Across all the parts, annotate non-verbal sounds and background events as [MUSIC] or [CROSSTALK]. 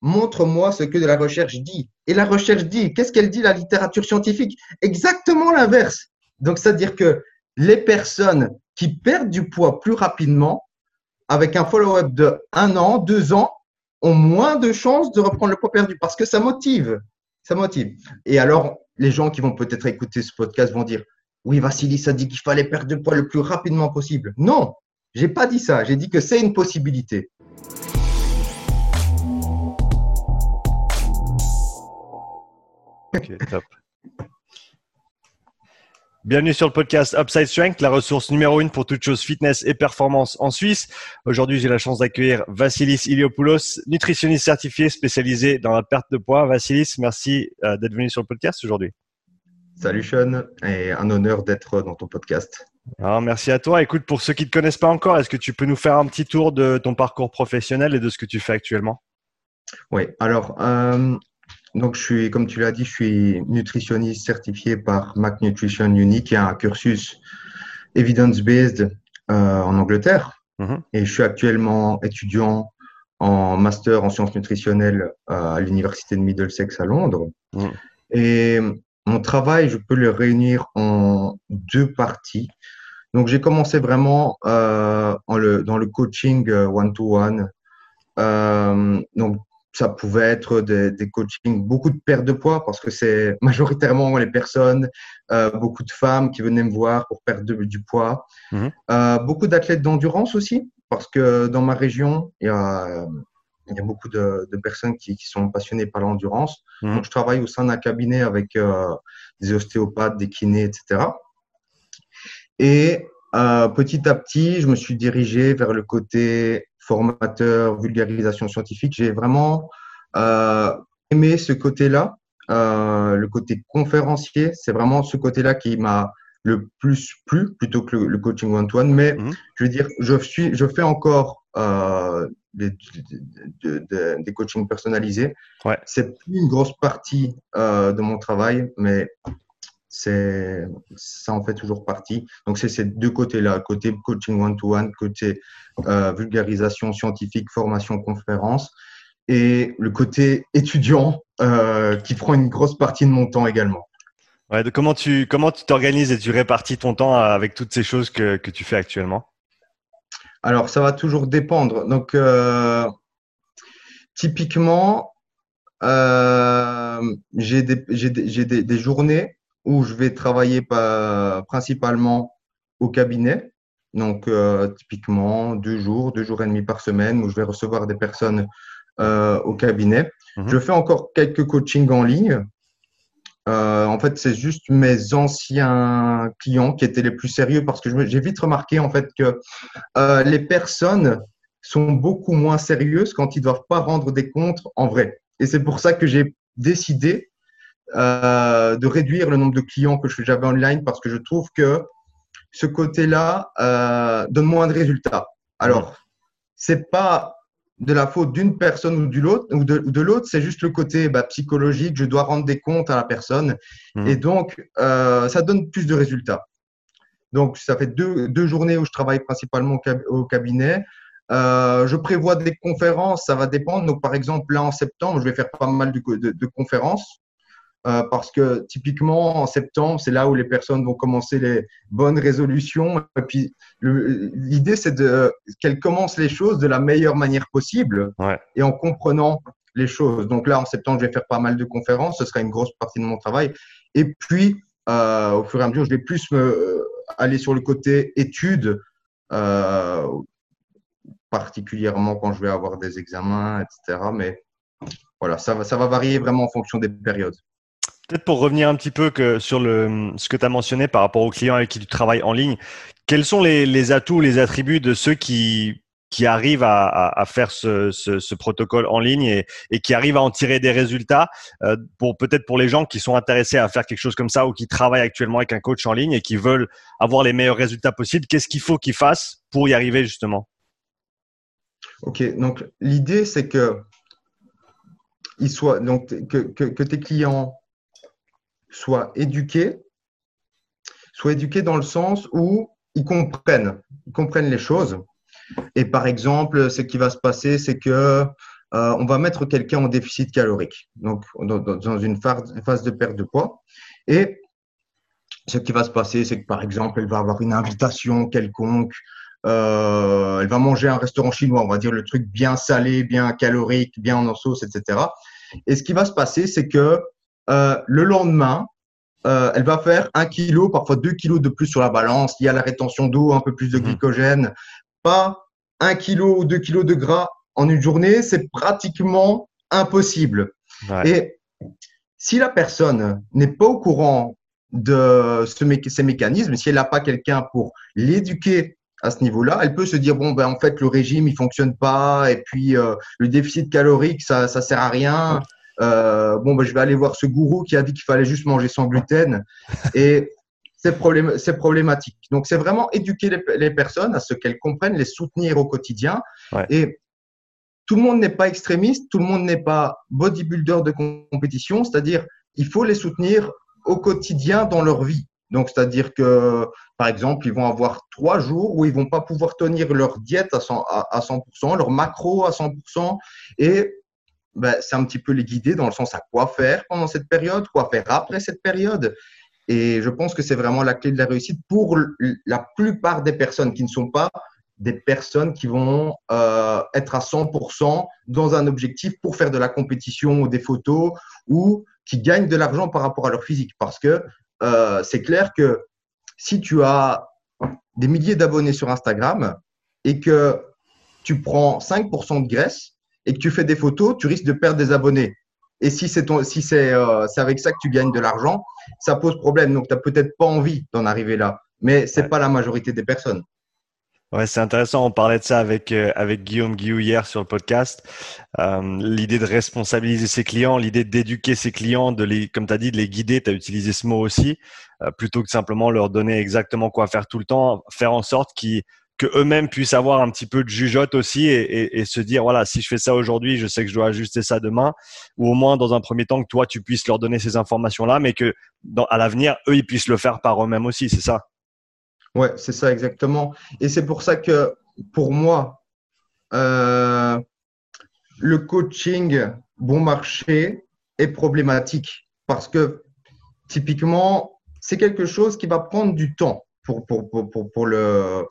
montre-moi ce que la recherche dit. Et la recherche dit, qu'est-ce qu'elle dit, la littérature scientifique? Exactement l'inverse. Donc, c'est-à-dire que les personnes qui perdent du poids plus rapidement, avec un follow-up de un an, deux ans, ont moins de chances de reprendre le poids perdu parce que ça motive. Ça motive. Et alors, les gens qui vont peut-être écouter ce podcast vont dire Oui, Vassilis a dit qu'il fallait perdre du poids le plus rapidement possible. Non, j'ai pas dit ça. J'ai dit que c'est une possibilité. Ok, top. Bienvenue sur le podcast Upside Strength, la ressource numéro une pour toute chose fitness et performance en Suisse. Aujourd'hui, j'ai la chance d'accueillir Vassilis Iliopoulos, nutritionniste certifié spécialisé dans la perte de poids. Vassilis, merci euh, d'être venu sur le podcast aujourd'hui. Salut Sean, et un honneur d'être dans ton podcast. Alors, merci à toi. Écoute, pour ceux qui ne te connaissent pas encore, est-ce que tu peux nous faire un petit tour de ton parcours professionnel et de ce que tu fais actuellement? Oui, alors euh, donc, je suis, comme tu l'as dit, je suis nutritionniste certifié par Mac Nutrition Uni, qui a un cursus evidence-based euh, en Angleterre. Mhm. Et je suis actuellement étudiant en master en sciences nutritionnelles euh, à l'université de Middlesex à Londres. Mhm. Et mon travail, je peux le réunir en deux parties. Donc, j'ai commencé vraiment euh, le, dans le coaching one-to-one. donc, ça pouvait être des, des coachings, beaucoup de perte de poids, parce que c'est [LAUGHS] majoritairement les personnes, euh, beaucoup de femmes qui venaient me voir pour perdre du poids. Mhm. Euh, beaucoup d'athlètes d'endurance aussi, parce que dans ma région, il y a, il y a beaucoup de, de personnes qui, qui, sont passionnées par l'endurance. Mhm. Donc, je travaille au sein d'un cabinet avec euh, des ostéopathes, des kinés, etc. Et euh, petit à petit, je me suis dirigé vers le côté formateur, vulgarisation scientifique. J'ai vraiment euh, aimé ce côté-là, euh, le côté conférencier. C'est vraiment ce côté-là qui m'a le plus plu plutôt que le, coaching one-to-one. Mais mhm. je veux dire, je, suis, je fais encore euh, des, des, coachings personnalisés. Ouais. C'est plus une grosse partie euh, de mon travail, mais c'est ça en fait toujours partie. Donc c'est ces deux côtés-là, côté coaching one-to-one, côté euh, vulgarisation scientifique, formation, conférence, et le côté étudiant euh, qui prend une grosse partie de mon temps également. Ouais, de comment tu comment tu t'organises et tu répartis ton temps avec toutes ces choses que, que tu fais actuellement? Alors ça va toujours dépendre. Donc euh, typiquement, j'ai des, des, des journées où je vais travailler principalement au cabinet. Donc, euh, typiquement, deux jours, deux jours et demi par semaine, où je vais recevoir des personnes euh, au cabinet. Mhm. Je fais encore quelques coachings en ligne. Euh, en fait, c'est juste mes anciens clients qui étaient les plus sérieux parce que j'ai vite remarqué en fait que les personnes sont beaucoup moins sérieuses quand ils doivent pas rendre des comptes en vrai. Et c'est pour ça que j'ai décidé euh, de réduire le nombre de clients que j'avais online parce que je trouve que ce côté-là euh, donne moins de résultats. Alors, c'est pas de la faute d'une personne ou de l'autre, ou de, l'autre, c'est juste le côté bah, psychologique. Je dois rendre des comptes à la personne, mmh. et donc euh, ça donne plus de résultats. Donc, ça fait deux, deux journées où je travaille principalement au cabinet. Euh, je prévois des conférences, ça va dépendre. Donc, par exemple, là en septembre, je vais faire pas mal de, de, de conférences. Euh, parce que typiquement en septembre, c'est là où les personnes vont commencer les bonnes résolutions. Et puis l'idée, c'est de qu'elles commencent les choses de la meilleure manière possible et en comprenant les choses. Donc là, en septembre, je vais faire pas mal de conférences. Ce sera une grosse partie de mon travail. Et puis, euh, au fur et à mesure, je vais plus me, aller sur le côté études, euh, particulièrement quand je vais avoir des examens, etc. Mais voilà, ça va, ça va varier vraiment en fonction des périodes. Peut-être pour revenir un petit peu sur ce que tu as mentionné par rapport aux clients avec qui tu travailles en ligne, quels sont les, atouts, les attributs de ceux qui, arrivent à, faire ce, protocole en ligne et, qui arrivent à en tirer des résultats euh, pour peut-être pour les gens qui sont intéressés à faire quelque chose comme ça ou qui travaillent actuellement avec un coach en ligne et qui veulent avoir les meilleurs résultats possibles, qu'est-ce qu'il faut qu'ils fassent pour y arriver justement? Ok, donc l'idée c'est que, que, que tes clients soient éduqués, soient éduqués dans le sens où ils comprennent, ils comprennent les choses. Et par exemple, ce qui va se passer, c'est que euh, on va mettre quelqu'un en déficit calorique, donc dans, une phase de perte de poids. Et ce qui va se passer, c'est que par exemple, elle va avoir une invitation quelconque, euh, elle va manger un restaurant chinois, on va dire le truc bien salé, bien calorique, bien en sauce, etc. Et ce qui va se passer, c'est que euh, le lendemain, euh, elle va faire un kilo, parfois deux kilos de plus sur la balance. Il y a la rétention d'eau, un peu plus de mmh. glycogène. Pas un kilo ou deux kilos de gras en une journée, c'est pratiquement impossible. Et si la personne n'est pas au courant de ces mécanismes, si elle n'a pas quelqu'un pour l'éduquer à ce niveau-là, elle peut se dire bon ben en fait le régime il fonctionne pas et puis euh, le déficit calorique ça ça sert à rien. Euh, bon ben je vais aller voir ce gourou qui a dit qu'il fallait juste manger sans gluten. Et c'est problématique. Donc c'est vraiment éduquer les, personnes à ce qu'elles comprennent, les soutenir au quotidien. Et tout le monde n'est pas extrémiste, tout le monde n'est pas bodybuilder de compétition, c'est-à-dire il faut les soutenir au quotidien dans leur vie. Donc, c'est-à-dire que, par exemple, ils vont avoir trois jours où ils vont pas pouvoir tenir leur diète à 100%, leur macro à 100%, et ben, c'est un petit peu les guider dans le sens à quoi faire pendant cette période, quoi faire après cette période. Et je pense que c'est vraiment la clé de la réussite pour la plupart des personnes qui ne sont pas des personnes qui vont euh, être à 100% dans un objectif pour faire de la compétition ou des photos ou qui gagnent de l'argent par rapport à leur physique. Parce que euh, c'est clair que si tu as des milliers d'abonnés sur Instagram et que tu prends 5% de graisse et que tu fais des photos, tu risques de perdre des abonnés. Et si c'est si euh, avec ça que tu gagnes de l'argent, ça pose problème. Donc, tu n'as peut-être pas envie d'en arriver là. Mais ce n'est pas la majorité des personnes. Ouais, c'est intéressant. On parlait de ça avec euh, avec Guillaume Guillou hier sur le podcast. Euh, l'idée de responsabiliser ses clients, l'idée d'éduquer ses clients, de les, comme tu as dit, de les guider. Tu as utilisé ce mot aussi, euh, plutôt que simplement leur donner exactement quoi faire tout le temps, faire en sorte qu'ils que eux-mêmes puissent avoir un petit peu de jugeote aussi et, se dire voilà si je fais ça aujourd'hui je sais que je dois ajuster ça demain. Ou au moins dans un premier temps que toi tu puisses leur donner ces informations là mais que à l'avenir eux ils puissent le faire par eux-mêmes aussi c'est ça? Ouais, c'est ça exactement. Et c'est pour ça que pour moi, euh, le coaching bon marché est problématique. Parce que typiquement, c'est quelque chose qui va prendre du temps pour, le,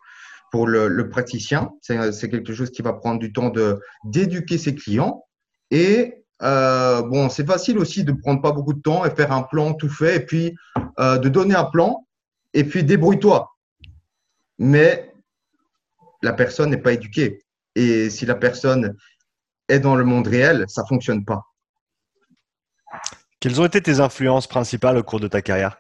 pour le, le praticien. C'est quelque chose qui va prendre du temps de d'éduquer ses clients. Et euh, bon, c'est facile aussi de prendre pas beaucoup de temps et faire un plan tout fait et puis euh, de donner un plan et puis débrouille-toi mais la personne n'est pas éduquée. Et si la personne est dans le monde réel, ça ne fonctionne pas. Quelles ont été tes influences principales au cours de ta carrière?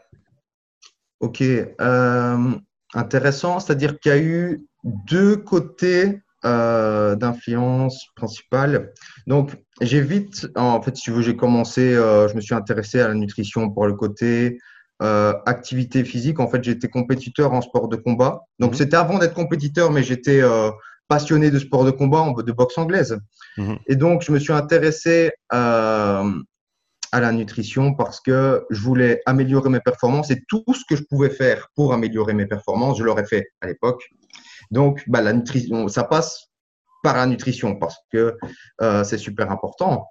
Ok, euh, intéressant. C'est-à-dire qu'il y a eu deux côtés euh, d'influence principale. Donc, j'ai vite, en fait, si tu veux, j'ai commencé, euh, je me suis intéressé à la nutrition pour le côté euh, activité physique. En fait, j'étais compétiteur en sport de combat. Donc, mhm. c'était avant d'être compétiteur, mais j'étais passionné de sport de combat, de boxe anglaise. Mhm. Et donc, je me suis intéressé euh, à la nutrition parce que je voulais améliorer mes performances et tout ce que je pouvais faire pour améliorer mes performances, je l'aurais fait à l'époque. Donc, bah, la nutrition, ça passe par la nutrition parce que c'est super important.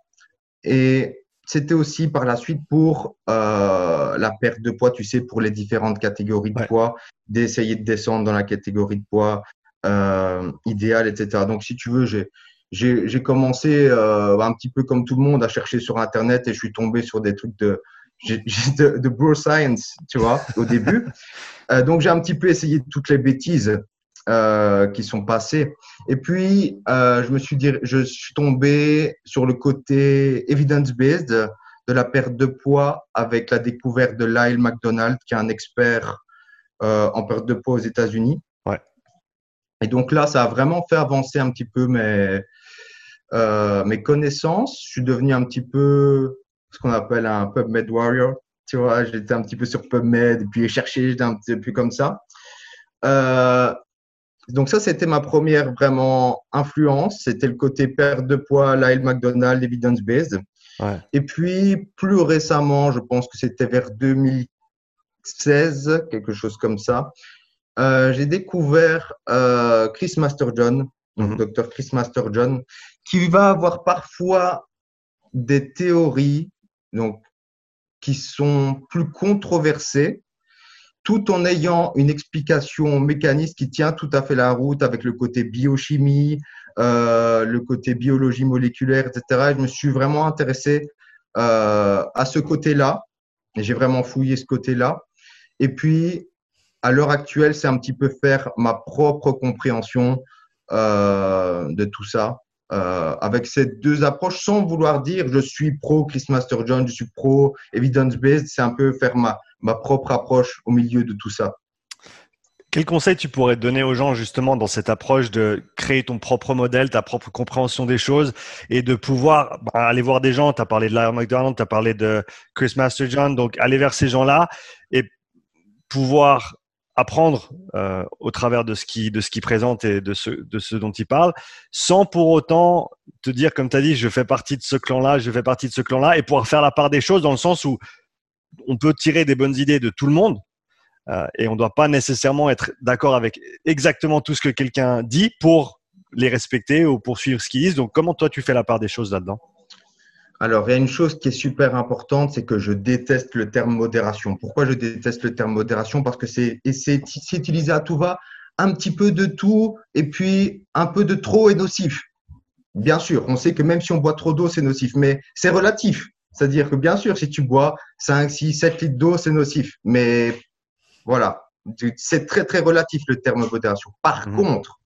Et c'était aussi par la suite pour euh, la perte de poids, tu sais, pour les différentes catégories de poids, d'essayer de descendre dans la catégorie de poids euh, idéale, etc. Donc, si tu veux, j'ai j'ai commencé euh, un petit peu comme tout le monde à chercher sur Internet et je suis tombé sur des trucs de, [LAUGHS] de, de bro science, tu vois, au début. [LAUGHS] Euh, donc, j'ai un petit peu essayé toutes les bêtises euh, qui sont passés. Et puis, euh, je me suis dit, je suis tombé sur le côté evidence-based de la perte de poids avec la découverte de Lyle McDonald, qui est un expert euh, en perte de poids aux États-Unis. Et donc là, ça a vraiment fait avancer un petit peu mes, euh, mes connaissances. Je suis devenu un petit peu ce qu'on appelle un PubMed warrior. Tu vois, j'étais un petit peu sur PubMed, et puis chercher, j'étais un petit peu comme ça. Euh, donc ça, c'était ma première vraiment influence. C'était le côté perte de poids, Lyle McDonald, evidence-based. Et puis, plus récemment, je pense que c'était vers 2016, quelque chose comme ça, euh, j'ai découvert euh, Chris Masterjohn, donc mhm. Dr Chris Master John, qui va avoir parfois des théories donc, qui sont plus controversées, tout en ayant une explication mécaniste qui tient tout à fait la route avec le côté biochimie, euh, le côté biologie moléculaire, etc. je me suis vraiment intéressé à ce côté-là. J'ai vraiment fouillé ce côté-là. Et puis, à l'heure actuelle, c'est un petit peu faire ma propre compréhension euh, de tout ça. Euh, avec ces deux approches, sans vouloir dire je suis pro Chris Master John, je suis pro evidence-based, c'est un peu faire ma, ma propre approche au milieu de tout ça. Quel conseil tu pourrais donner aux gens justement dans cette approche de créer ton propre modèle, ta propre compréhension des choses et de pouvoir bah, aller voir des gens, tu as parlé de Larry McDonald, tu as parlé de Chris Master John, donc aller vers ces gens-là et pouvoir apprendre euh, au travers de ce qui de ce qui présente et de ce de ce dont il parle, sans pour autant te dire comme tu as dit, je fais partie de ce clan-là, je fais partie de ce clan-là, et pouvoir faire la part des choses dans le sens où on peut tirer des bonnes idées de tout le monde. Euh, et on ne doit pas nécessairement être d'accord avec exactement tout ce que quelqu'un dit pour les respecter ou pour suivre ce qu'ils disent. Donc, comment toi, tu fais la part des choses là-dedans? Alors, il y a une chose qui est super importante, c'est que je déteste le terme modération. Pourquoi je déteste le terme modération? Parce que c'est utilisé à tout va, un petit peu de tout, et puis un peu de trop est nocif. Bien sûr, on sait que même si on boit trop d'eau, c'est nocif, mais c'est relatif. C'est-à-dire que bien sûr, si tu bois 5, 6, 7 litres d'eau, c'est nocif. Mais voilà, c'est très, très relatif le terme modération. Par mmh. contre,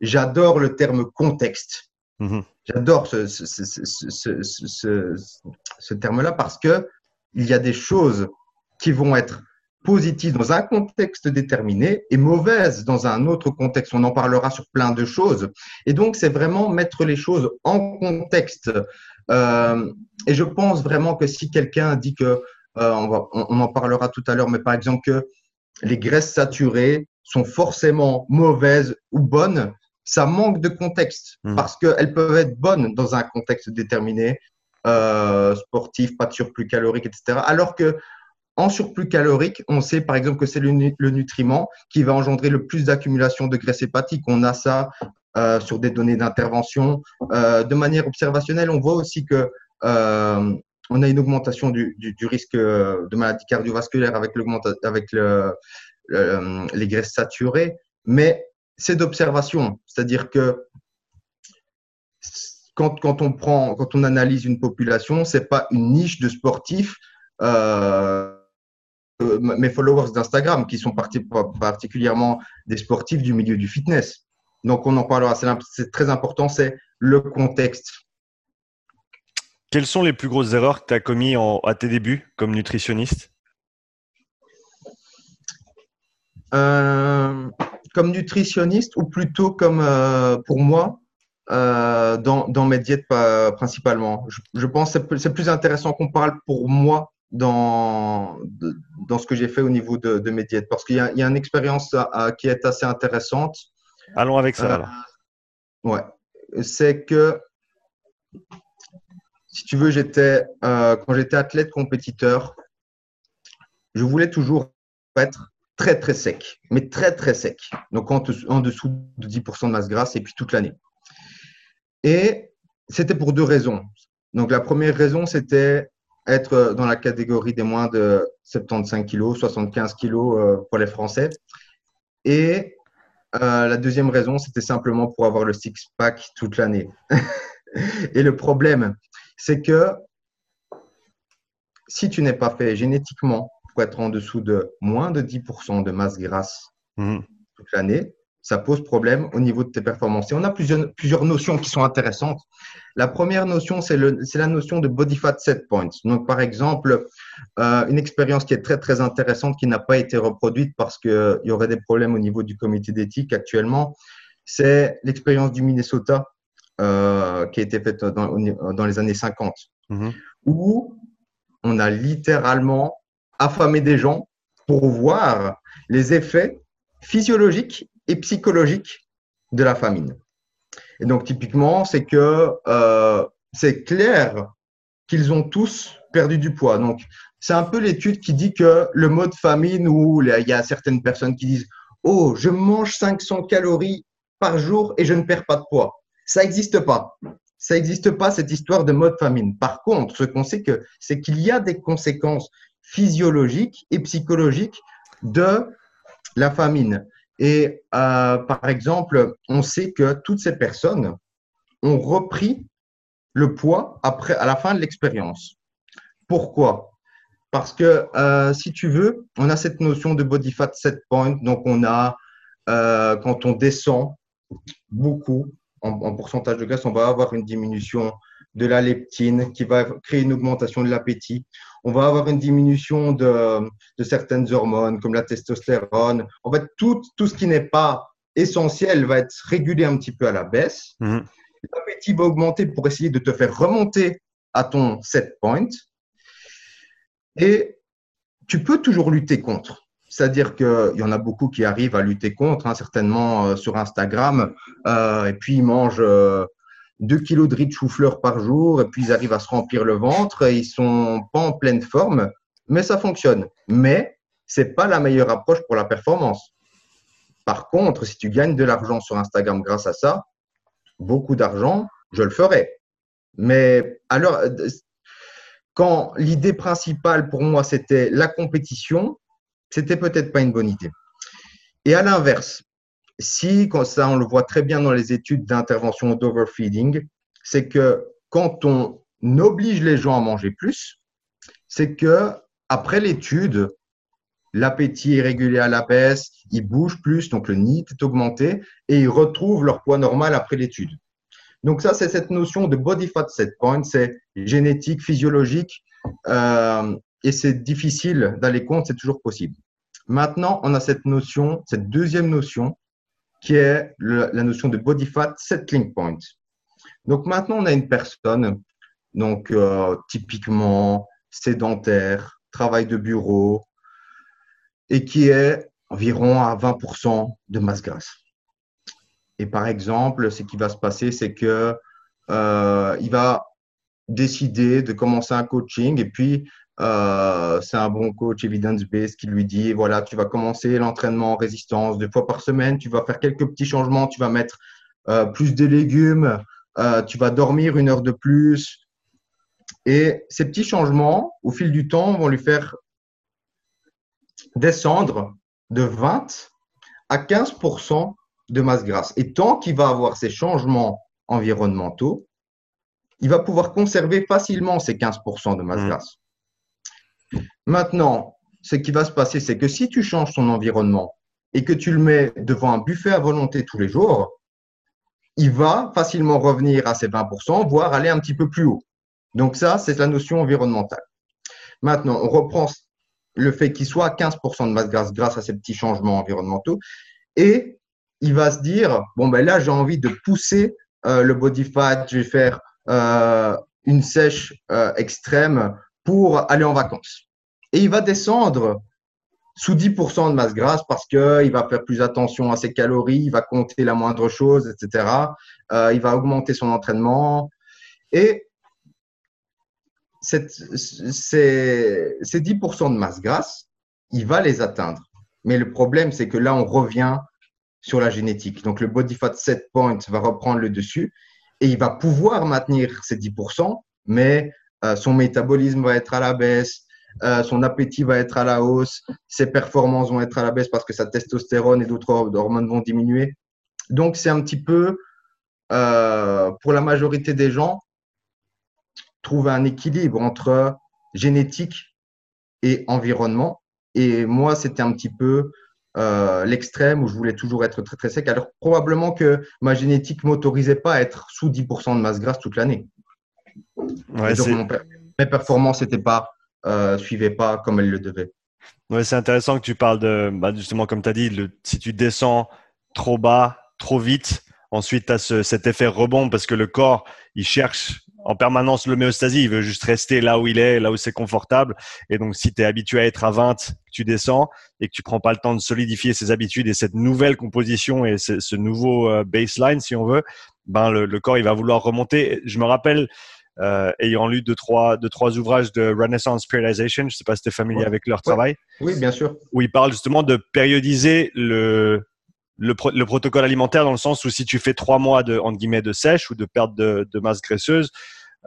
j'adore le terme contexte. Mmh. J'adore ce, terme-là parce que il y a des choses qui vont être positives dans un contexte déterminé et mauvaises dans un autre contexte. On en parlera sur plein de choses. Et donc, c'est vraiment mettre les choses en contexte. Euh, et je pense vraiment que si quelqu'un dit que, euh, on, en parlera tout à l'heure, mais par exemple que les graisses saturées sont forcément mauvaises ou bonnes, ça manque de contexte hmm. parce qu'elles peuvent être bonnes dans un contexte déterminé, euh, sportif, pas de surplus calorique, etc. Alors que en surplus calorique, on sait par exemple que c'est le, nutriment qui va engendrer le plus d'accumulation de graisse hépatique. On a ça euh, sur des données d'intervention. Euh, de manière observationnelle, on voit aussi que euh, on a une augmentation du, du, du risque de maladie cardiovasculaire avec, avec le, les graisses saturées. Mais c'est d'observation. C'est-à-dire que quand, quand, on prend, quand on analyse une population, c'est pas une niche de sportifs. Euh, mes followers d'Instagram qui sont particulièrement des sportifs du milieu du fitness. Donc on en parlera. C'est très important, c'est le contexte. Quelles sont les plus grosses erreurs que tu as commises à tes débuts comme nutritionniste? Euh, comme nutritionniste ou plutôt comme euh, pour moi euh, dans, dans, mes diètes principalement je, pense que c'est plus intéressant qu'on parle pour moi dans, dans ce que j'ai fait au niveau de, de mes diètes parce qu'il y, y, a une expérience qui est assez intéressante. Allons avec ça alors. Ouais, c'est que si tu veux, j'étais quand j'étais athlète compétiteur, je voulais toujours être très très sec, mais très très sec. Donc en, dessous de 10% de masse grasse et puis toute l'année. Et c'était pour deux raisons. Donc la première raison, c'était être dans la catégorie des moins de 75 kg, 75 kg pour les Français. Et euh, la deuxième raison, c'était simplement pour avoir le six-pack toute l'année. [LAUGHS] et le problème, c'est que si tu n'es pas fait génétiquement être en dessous de moins de 10% de masse grasse mmh. toute l'année, ça pose problème au niveau de tes performances. Et on a plusieurs, plusieurs notions qui sont intéressantes. La première notion, c'est la notion de body fat set points. Donc, par exemple, euh, une expérience qui est très, très intéressante, qui n'a pas été reproduite parce qu'il y aurait des problèmes au niveau du comité d'éthique actuellement, c'est l'expérience du Minnesota euh, qui a été faite dans, dans les années 50, mmh. où on a littéralement affamer des gens pour voir les effets physiologiques et psychologiques de la famine. Et donc, typiquement, c'est que euh, c'est clair qu'ils ont tous perdu du poids. Donc, c'est un peu l'étude qui dit que le mode famine où il y a certaines personnes qui disent Oh, je mange 500 calories par jour et je ne perds pas de poids. Ça n'existe pas. Ça n'existe pas cette histoire de mode famine. Par contre, ce qu'on sait que c'est qu'il y a des conséquences physiologiques et psychologiques de la famine. Et euh, par exemple, on sait que toutes ces personnes ont repris le poids après, à la fin de l'expérience. Pourquoi? Parce que euh, si tu veux, on a cette notion de body fat set point. Donc, on a, euh, quand on descend beaucoup en, en, pourcentage de graisse, on va avoir une diminution de la leptine qui va créer une augmentation de l'appétit. On va avoir une diminution de, de, certaines hormones comme la testostérone. En fait, tout, tout ce qui n'est pas essentiel va être régulé un petit peu à la baisse. Mmh. L'appétit va augmenter pour essayer de te faire remonter à ton set point. Et tu peux toujours lutter contre. C'est-à-dire qu'il y en a beaucoup qui arrivent à lutter contre, hein, certainement euh, sur Instagram, euh, et puis ils mangent euh, 2 kilos de riz de chou-fleur par jour, et puis ils arrivent à se remplir le ventre, ils sont pas en pleine forme, mais ça fonctionne. Mais c'est pas la meilleure approche pour la performance. Par contre, si tu gagnes de l'argent sur Instagram grâce à ça, beaucoup d'argent, je le ferai. Mais alors, quand l'idée principale pour moi c'était la compétition, c'était peut-être pas une bonne idée. Et à l'inverse, si, comme ça on le voit très bien dans les études d'intervention d'overfeeding, c'est que quand on oblige les gens à manger plus, c'est que après l'étude, l'appétit est régulé à la baisse, ils bougent plus, donc le NEAT est augmenté et ils retrouvent leur poids normal après l'étude. Donc ça, c'est cette notion de body fat set point, c'est génétique, physiologique, euh, et c'est difficile d'aller contre, c'est toujours possible. Maintenant, on a cette notion, cette deuxième notion, qui est la notion de body fat settling point. Donc maintenant, on a une personne, donc euh, typiquement sédentaire, travail de bureau, et qui est environ à 20% de masse grasse. Et par exemple, ce qui va se passer, c'est que euh, il va décider de commencer un coaching et puis euh, c'est un bon coach evidence-based qui lui dit voilà, tu vas commencer l'entraînement en résistance deux fois par semaine, tu vas faire quelques petits changements, tu vas mettre euh, plus de légumes, euh, tu vas dormir une heure de plus. Et ces petits changements, au fil du temps, vont lui faire descendre de 20 à 15% de masse grasse. Et tant qu'il va avoir ces changements environnementaux, il va pouvoir conserver facilement ces 15% de masse mmh. grasse. Maintenant, ce qui va se passer, c'est que si tu changes ton environnement et que tu le mets devant un buffet à volonté tous les jours, il va facilement revenir à ces 20%, voire aller un petit peu plus haut. Donc ça, c'est la notion environnementale. Maintenant, on reprend le fait qu'il soit à 15% de masse grasse grâce à ces petits changements environnementaux et il va se dire, bon, ben là, j'ai envie de pousser euh, le body fat, je vais faire euh, une sèche euh, extrême pour aller en vacances. Et il va descendre sous 10% de masse grasse parce qu'il va faire plus attention à ses calories, il va compter la moindre chose, etc. Euh, il va augmenter son entraînement. Et ces 10% de masse grasse, il va les atteindre. Mais le problème, c'est que là, on revient sur la génétique. Donc, le body fat set point va reprendre le dessus et il va pouvoir maintenir ces 10%, mais euh, son métabolisme va être à la baisse, euh, son appétit va être à la hausse, ses performances vont être à la baisse parce que sa testostérone et d'autres hormones vont diminuer. Donc, c'est un petit peu, euh, pour la majorité des gens, trouver un équilibre entre génétique et environnement. Et moi, c'était un petit peu l'extrême où je voulais toujours être très très sec. Alors probablement que ma génétique m'autorisait pas à être sous 10% de masse grasse toute l'année. Ouais, mes performances n'étaient pas, euh, suivaient pas comme elles le devaient. Ouais, c'est intéressant que tu parles de, bah, justement, comme tu as dit, si tu descends trop bas, trop vite, ensuite tu as ce, cet effet rebond parce que le corps, il cherche en permanence l'homéostasie, il veut juste rester là où il est, là où c'est confortable. Et donc, si tu es habitué à être à 20, tu descends et que tu prends pas le temps de solidifier ses habitudes et cette nouvelle composition et ce, ce nouveau euh, baseline, si on veut, ben le, le, corps, il va vouloir remonter. Je me rappelle, euh, ayant lu deux trois, deux, trois ouvrages de Renaissance Periodization. Je ne sais pas si tu es familier avec leur travail. Oui, bien sûr. Où ils parlent justement de périodiser le, le, protocole alimentaire dans le sens où si tu fais trois mois de, entre guillemets, de sèche ou de perte de, de masse graisseuse,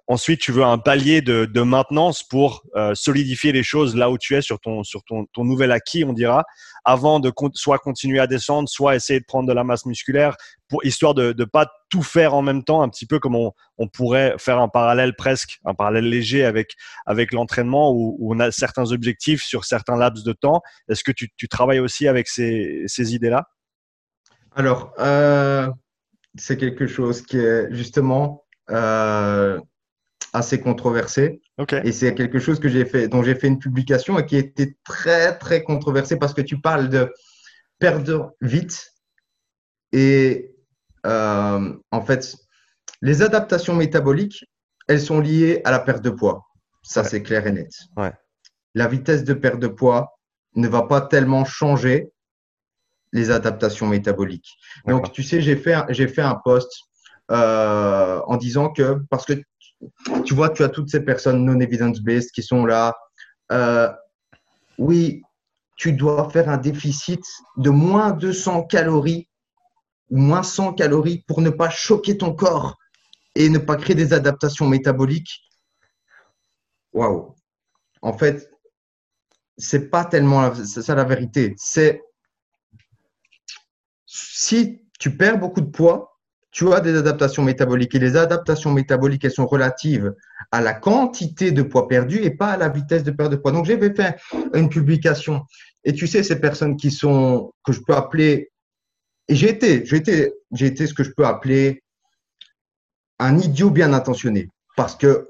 Ensuite, tu veux un palier de, de maintenance pour euh, solidifier les choses là où tu es sur ton, sur ton, ton nouvel acquis, on dira, avant de soit continuer à descendre, soit essayer de prendre de la masse musculaire, pour, histoire de ne pas tout faire en même temps, un petit peu comme on, pourrait faire un parallèle presque, un parallèle léger avec, avec l'entraînement où, on a certains objectifs sur certains laps de temps. Est-ce que tu, travailles aussi avec ces, ces idées-là? Alors, euh, c'est quelque chose qui est justement euh, assez controversé. Et c'est quelque chose que j'ai fait, dont j'ai fait une publication et qui était très, très controversé parce que tu parles de perdre vite. Et euh, en fait, les adaptations métaboliques, elles sont liées à la perte de poids. Ça, c'est clair et net. Ouais. La vitesse de perte de poids ne va pas tellement changer les adaptations métaboliques. Donc, tu sais, j'ai fait, j'ai fait un post euh, en disant que, parce que tu vois, tu as toutes ces personnes non evidence-based qui sont là. Euh, oui, tu dois faire un déficit de moins 200 calories ou moins 100 calories pour ne pas choquer ton corps et ne pas créer des adaptations métaboliques. Waouh! En fait, c'est pas tellement ça la vérité. C'est si tu perds beaucoup de poids, tu as des adaptations métaboliques. Et les adaptations métaboliques, elles sont relatives à la quantité de poids perdu et pas à la vitesse de perte de poids. Donc, j'avais fait une publication. Et tu sais, ces personnes qui sont, que je peux appeler, et j'ai été, j'ai été, j'ai été ce que je peux appeler un idiot bien intentionné. Parce que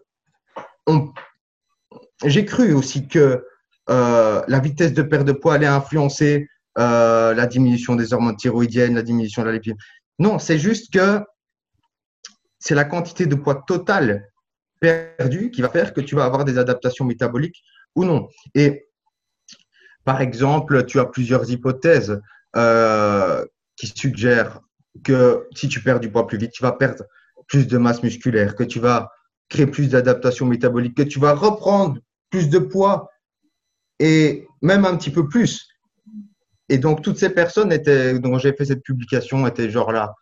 j'ai cru aussi que euh, la vitesse de perte de poids allait influencer euh, la diminution des hormones thyroïdiennes, la diminution de la lipide. Non, c'est juste que c'est la quantité de poids total perdu qui va faire que tu vas avoir des adaptations métaboliques ou non. Et par exemple, tu as plusieurs hypothèses euh, qui suggèrent que si tu perds du poids plus vite, tu vas perdre plus de masse musculaire, que tu vas créer plus d'adaptations métaboliques, que tu vas reprendre plus de poids et même un petit peu plus. Et donc, toutes ces personnes étaient, dont j'ai fait cette publication étaient genre là,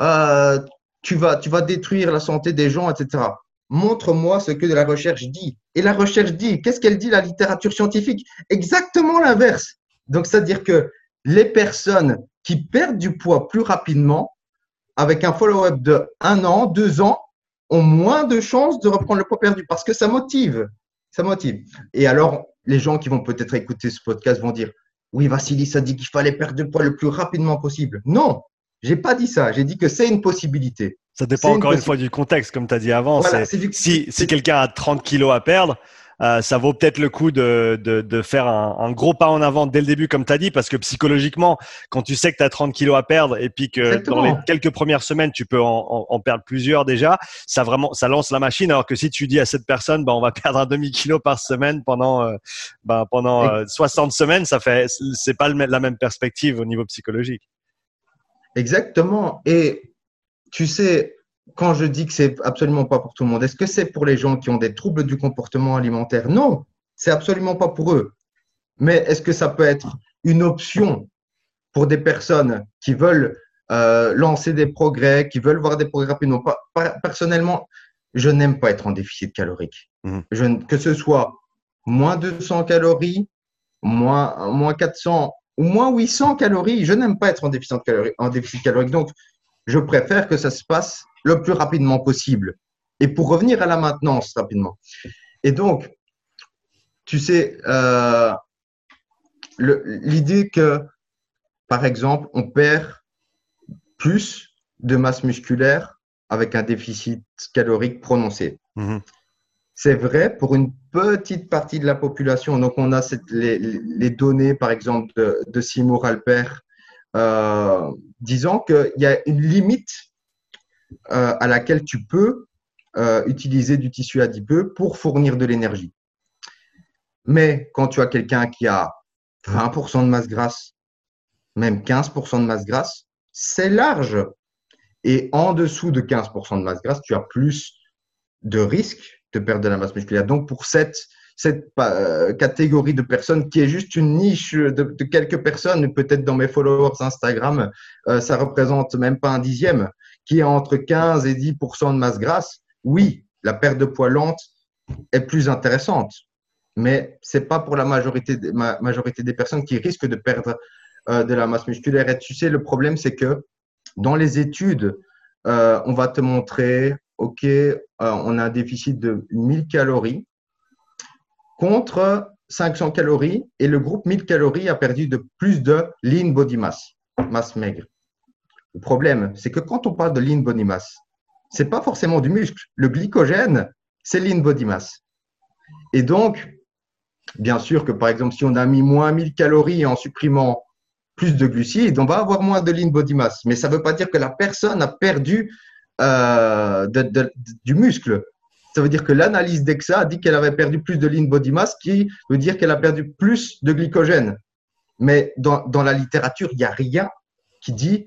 euh, tu, vas, tu vas détruire la santé des gens, etc. Montre-moi ce que la recherche dit. Et la recherche dit, qu'est-ce qu'elle dit, la littérature scientifique? Exactement l'inverse. Donc, c'est-à-dire que les personnes qui perdent du poids plus rapidement, avec un follow-up de un an, deux ans, ont moins de chances de reprendre le poids perdu parce que ça motive. Ça motive. Et alors, les gens qui vont peut-être écouter ce podcast vont dire, oui, Vassili, ça dit qu'il fallait perdre du poids le plus rapidement possible. Non, j'ai pas dit ça. J'ai dit que c'est une possibilité. Ça dépend encore une, fois du contexte, comme tu as dit avant. si, si quelqu'un a 30 kilos à perdre, euh, ça vaut peut-être le coup de, de, de faire un, un, gros pas en avant dès le début, comme tu as dit, parce que psychologiquement, quand tu sais que tu as 30 kilos à perdre et puis que dans les quelques premières semaines, tu peux en, en, en, perdre plusieurs déjà, ça vraiment, ça lance la machine. Alors que si tu dis à cette personne, bah, on va perdre un demi-kilo par semaine pendant, euh, bah, pendant 60 euh, semaines, ça fait, c'est pas la même perspective au niveau psychologique. Exactement. Et tu sais, quand je dis que c'est absolument pas pour tout le monde, est-ce que c'est pour les gens qui ont des troubles du comportement alimentaire? Non, c'est absolument pas pour eux. Mais est-ce que ça peut être une option pour des personnes qui veulent euh, lancer des progrès, qui veulent voir des progrès rapidement? Personnellement, je n'aime pas être en déficit calorique. Mmh. Je, que ce soit moins 200 calories, moins, moins 400 ou moins 800 calories, je n'aime pas être en déficit calorique, en déficit calorique. Donc, je préfère que ça se passe le plus rapidement possible. Et pour revenir à la maintenance rapidement. Et donc, tu sais, euh, l'idée que, par exemple, on perd plus de masse musculaire avec un déficit calorique prononcé. Mm-hmm. C'est vrai pour une petite partie de la population. Donc, on a cette, les, données, par exemple, de, de Seymour Alpert, euh, disant qu'il y a une limite euh, à laquelle tu peux euh, utiliser du tissu adipeux pour fournir de l'énergie. Mais quand tu as quelqu'un qui a 20% de masse grasse, même 15% de masse grasse, c'est large. Et en dessous de 15% de masse grasse, tu as plus de risques de perdre de la masse musculaire. Donc, pour cette euh, catégorie de personnes qui est juste une niche de, quelques personnes, peut-être dans mes followers Instagram, euh, ça représente même pas un dixième, qui est entre 15 et 10% de masse grasse, oui, la perte de poids lente est plus intéressante, mais c'est pas pour la majorité, des personnes qui risquent de perdre euh, de la masse musculaire. Et tu sais, le problème, c'est que dans les études, on va te montrer, OK, on a un déficit de 1000 calories contre 500 calories et le groupe 1000 calories a perdu de plus de lean body mass, masse maigre. Le problème, c'est que quand on parle de lean body mass, c'est pas forcément du muscle. Le glycogène, c'est lean body mass. Et donc, bien sûr que par exemple, si on a mis moins 1000 calories en supprimant plus de glucides, on va avoir moins de lean body mass. Mais ça ne veut pas dire que la personne a perdu euh, du muscle. Ça veut dire que l'analyse d'EXA a dit qu'elle avait perdu plus de lean body mass, qui veut dire qu'elle a perdu plus de glycogène. Mais dans, dans la littérature, il n'y a rien qui dit,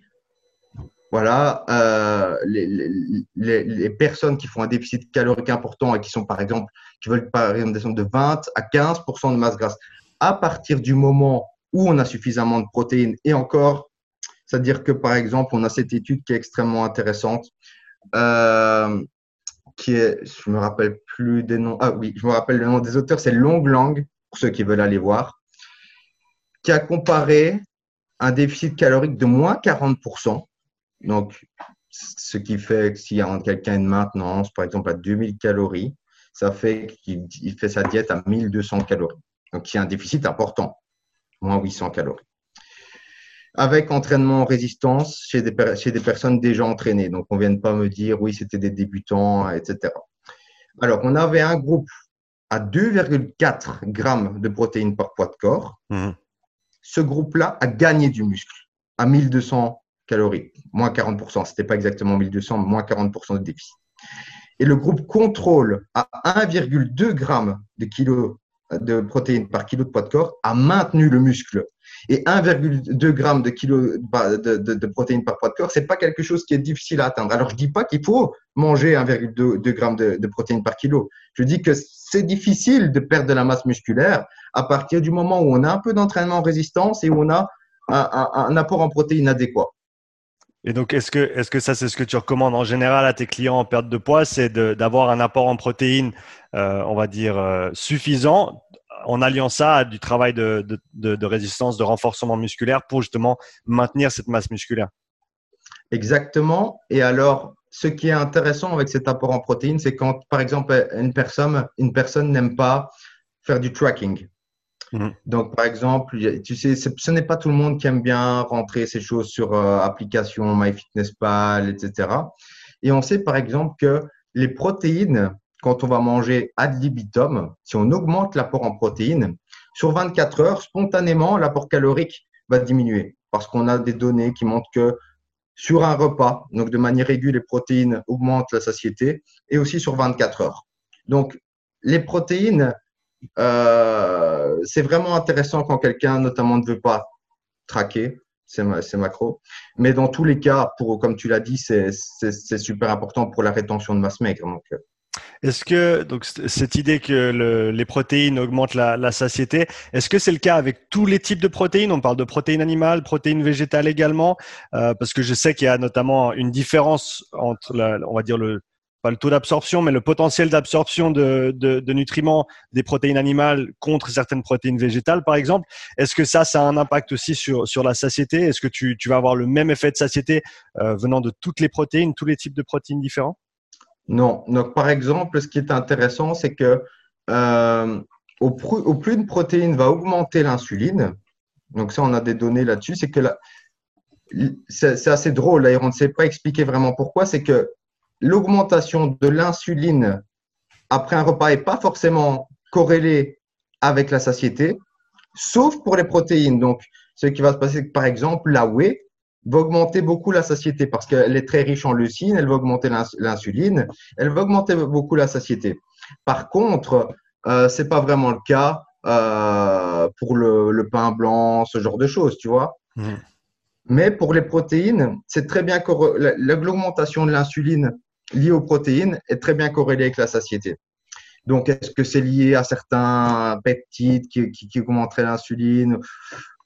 voilà, euh, les, les, les, personnes qui font un déficit calorique important et qui sont, par exemple, qui veulent par exemple descendre de 20 à 15% de masse grasse, à partir du moment où on a suffisamment de protéines, et encore, c'est-à-dire que, par exemple, on a cette étude qui est extrêmement intéressante. Euh, qui est, je me rappelle plus des noms. Ah oui, je me rappelle le nom des auteurs, c'est Long Lang, pour ceux qui veulent aller voir, qui a comparé un déficit calorique de moins 40%. Donc, ce qui fait que a quelqu'un de maintenance, par exemple, à 2000 calories, ça fait qu'il fait sa diète à 1200 calories. Donc, il y a un déficit important, moins 800 calories avec entraînement en résistance chez des, chez des personnes déjà entraînées. Donc, on ne vient pas me dire, oui, c'était des débutants, etc. Alors, on avait un groupe à 2,4 grammes de protéines par poids de corps. Mmh. Ce groupe-là a gagné du muscle à 1200 calories, moins 40%. Ce n'était pas exactement 1200, mais moins 40% de déficit. Et le groupe contrôle à 1,2 grammes de kilo de protéines par kilo de poids de corps a maintenu le muscle et 1,2 g de, kilo de, de, protéines par poids de corps, c'est pas quelque chose qui est difficile à atteindre. Alors, je dis pas qu'il faut manger 1,2 g de, protéines par kilo. Je dis que c'est difficile de perdre de la masse musculaire à partir du moment où on a un peu d'entraînement en résistance et où on a un, apport en protéines adéquat. Et donc, est-ce que, est-ce que ça, c'est ce que tu recommandes en général à tes clients en perte de poids, c'est d'avoir un apport en protéines, euh, on va dire, euh, suffisant en alliant ça à du travail de, résistance, de renforcement musculaire pour justement maintenir cette masse musculaire? Exactement. Et alors, ce qui est intéressant avec cet apport en protéines, c'est quand, par exemple, une personne, une personne n'aime pas faire du tracking. Mhm. Donc, par exemple, tu sais, ce n'est pas tout le monde qui aime bien rentrer ces choses sur euh, application MyFitnessPal, etc. Et on sait, par exemple, que les protéines quand on va manger ad libitum, si on augmente l'apport en protéines, sur 24 heures, spontanément, l'apport calorique va diminuer parce qu'on a des données qui montrent que sur un repas, donc de manière aiguë, les protéines augmentent la satiété et aussi sur 24 heures. Donc, les protéines, euh, c'est vraiment intéressant quand quelqu'un, notamment, ne veut pas traquer, c'est macro. Mais dans tous les cas, pour, comme tu l'as dit, c'est super important pour la rétention de masse maigre. Euh, est-ce que donc cette idée que les protéines augmentent la, satiété, est-ce que c'est le cas avec tous les types de protéines? On parle de protéines animales, protéines végétales également, euh, parce que je sais qu'il y a notamment une différence entre, on va dire le pas le taux d'absorption, mais le potentiel d'absorption de, nutriments des protéines animales contre certaines protéines végétales, par exemple. Est-ce que ça, ça a un impact aussi sur, sur la satiété? Est-ce que tu, vas avoir le même effet de satiété euh, venant de toutes les protéines, tous les types de protéines différents? Non. Donc, par exemple, ce qui est intéressant, c'est que euh, au, plus une protéine va augmenter l'insuline, donc ça, on a des données là-dessus, c'est que c'est assez drôle, d'ailleurs, on ne sait pas expliquer vraiment pourquoi, c'est que l'augmentation de l'insuline après un repas n'est pas forcément corrélée avec la satiété, sauf pour les protéines. Donc, ce qui va se passer, par exemple, la whey, va augmenter beaucoup la satiété parce qu'elle est très riche en leucine, elle va augmenter l'insuline, elle va augmenter beaucoup la satiété. Par contre, euh, c'est pas vraiment le cas euh, pour le, pain blanc, ce genre de choses, tu vois. Mmh. Mais pour les protéines, c'est très bien l'augmentation de l'insuline liée aux protéines est très bien corrélée avec la satiété. Donc, est-ce que c'est lié à certains peptides qui, qui, augmenteraient l'insuline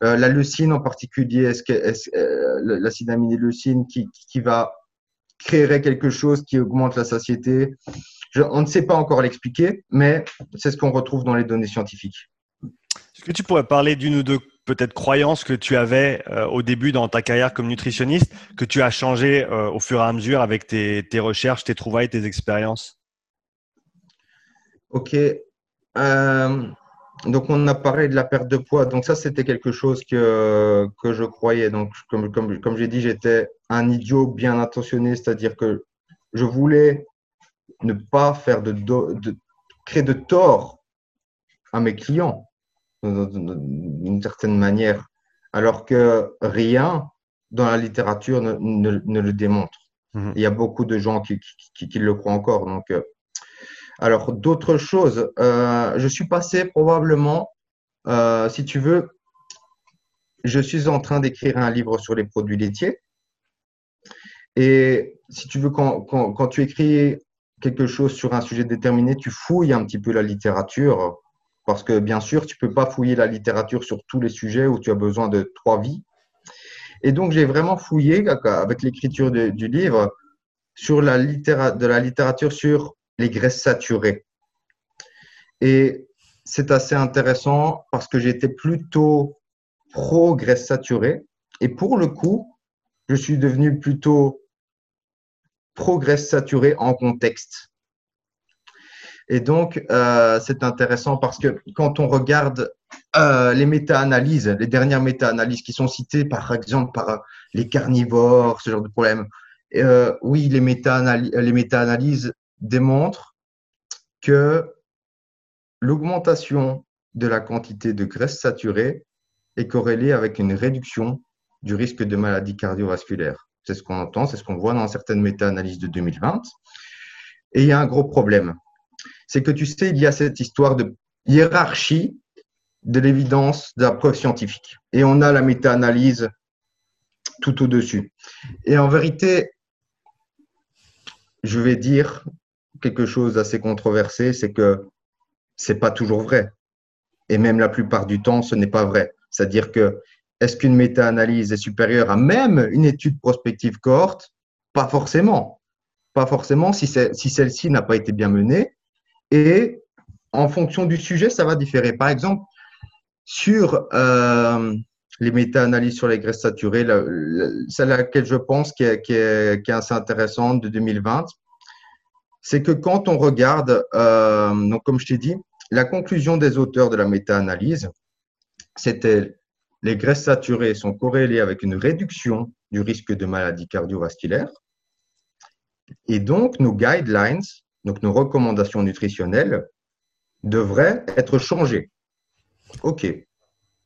euh, La leucine en particulier, est-ce que est euh, l'acide aminé-leucine qui, qui va créerait quelque chose qui augmente la satiété? On ne sait pas encore l'expliquer, mais c'est ce qu'on retrouve dans les données scientifiques. Est-ce que tu pourrais parler d'une ou deux peut-être croyances que tu avais euh, au début dans ta carrière comme nutritionniste, que tu as changé au fur et à mesure avec tes, tes recherches, tes trouvailles, tes expériences? Ok. Euh, donc, on a parlé de la perte de poids. Donc, ça, c'était quelque chose que, que je croyais. Donc, comme, comme, comme j'ai dit, j'étais un idiot bien intentionné, c'est-à-dire que je voulais ne pas faire de, de, créer de tort à mes clients d'une certaine manière, alors que rien dans la littérature ne, ne, le démontre. Mhm. Il y a beaucoup de gens qui, qui, qui, le croient encore. Donc, euh, alors, d'autres choses, euh, je suis passé probablement, euh, si tu veux, je suis en train d'écrire un livre sur les produits laitiers. Et si tu veux, quand, quand, tu écris quelque chose sur un sujet déterminé, tu fouilles un petit peu la littérature. Parce que bien sûr, tu ne peux pas fouiller la littérature sur tous les sujets où tu as besoin de trois vies. Et donc, j'ai vraiment fouillé avec l'écriture du livre sur la de la littérature sur les graisses saturées. Et c'est assez intéressant parce que j'étais plutôt pro graisses saturées. Et pour le coup, je suis devenu plutôt pro graisses saturées en contexte. Et donc, euh, c'est intéressant parce que quand on regarde euh, les méta-analyses, les dernières méta-analyses qui sont citées par exemple par les carnivores, ce genre de problème, euh, oui, les méta-analyses démontre que l'augmentation de la quantité de graisse saturée est corrélée avec une réduction du risque de maladie cardiovasculaire. C'est ce qu'on entend, c'est ce qu'on voit dans certaines méta-analyses de 2020. Et il y a un gros problème. C'est que tu sais, il y a cette histoire de hiérarchie de l'évidence de la preuve scientifique. Et on a la méta-analyse tout au-dessus. Et en vérité, je vais dire quelque chose d'assez controversé, c'est que c'est pas toujours vrai. Et même la plupart du temps, ce n'est pas vrai. C'est-à-dire que est-ce qu'une méta-analyse est supérieure à même une étude prospective cohorte? Pas forcément. Pas forcément si, si celle-ci n'a pas été bien menée. Et en fonction du sujet, ça va différer. Par exemple, sur euh, les méta-analyses sur les graisses saturées, celle à laquelle je pense qui est, assez intéressante de 2020, c'est que quand on regarde, euh, donc comme je t'ai dit, la conclusion des auteurs de la méta-analyse, c'était les graisses saturées sont corrélées avec une réduction du risque de maladie cardiovasculaire. Et donc, nos guidelines, donc nos recommandations nutritionnelles, devraient être changées. OK.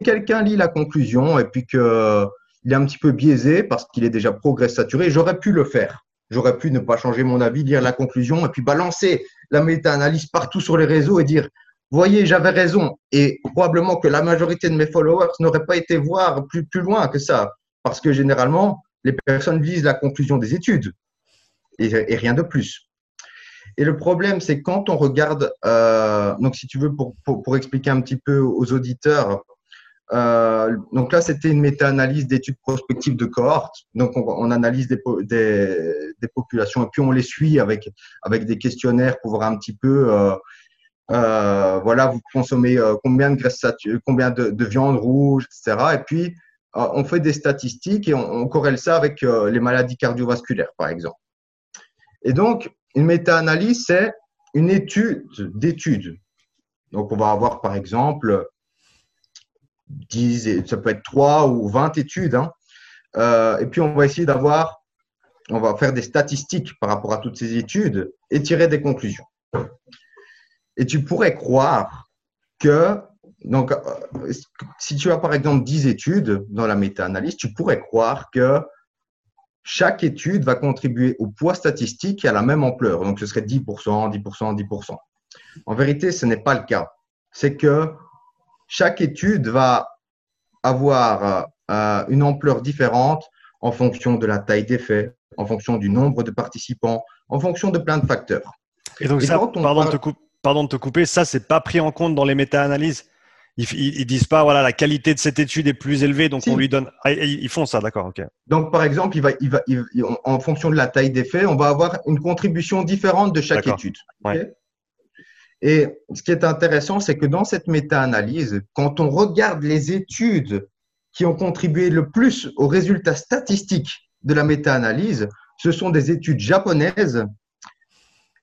Quelqu'un lit la conclusion et puis qu'il est un petit peu biaisé parce qu'il est déjà pro graisse saturée, j'aurais pu le faire. J'aurais pu ne pas changer mon avis, lire la conclusion et puis balancer la méta-analyse partout sur les réseaux et dire Voyez, j'avais raison. Et probablement que la majorité de mes followers n'auraient pas été voir plus, plus loin que ça. Parce que généralement, les personnes lisent la conclusion des études et, rien de plus. Et le problème, c'est quand on regarde, euh, donc si tu veux, pour, pour, expliquer un petit peu aux auditeurs, euh, donc là, c'était une méta-analyse d'études prospectives de cohortes. Donc, on, analyse des, des, populations et puis on les suit avec, avec des questionnaires pour voir un petit peu, euh, euh, voilà, vous consommez combien de graisse combien de, de, viande rouge, etc. Et puis, on fait des statistiques et on, on corrèle ça avec les maladies cardiovasculaires, par exemple. Et donc, une méta-analyse, c'est une étude d'études. Donc, on va avoir, par exemple, 10, ça peut être 3 ou 20 études. Hein. Euh, et puis, on va essayer d'avoir, on va faire des statistiques par rapport à toutes ces études et tirer des conclusions. Et tu pourrais croire que, donc, euh, si tu as par exemple 10 études dans la méta-analyse, tu pourrais croire que chaque étude va contribuer au poids statistique à la même ampleur. Donc, ce serait 10%, 10%, 10%. En vérité, ce n'est pas le cas. C'est que chaque étude va avoir euh, une ampleur différente en fonction de la taille des faits, en fonction du nombre de participants, en fonction de plein de facteurs. Et donc ça, pardon, de te pardon de te couper, ça, c'est pas pris en compte dans les méta-analyses. Ils, ils, disent pas, voilà, la qualité de cette étude est plus élevée, donc on lui donne. Ah, ils font ça, d'accord, ok. Donc, par exemple, il va, il va, en fonction de la taille des faits, on va avoir une contribution différente de chaque étude. Et ce qui est intéressant, c'est que dans cette méta-analyse, quand on regarde les études qui ont contribué le plus aux résultats statistiques de la méta-analyse, ce sont des études japonaises.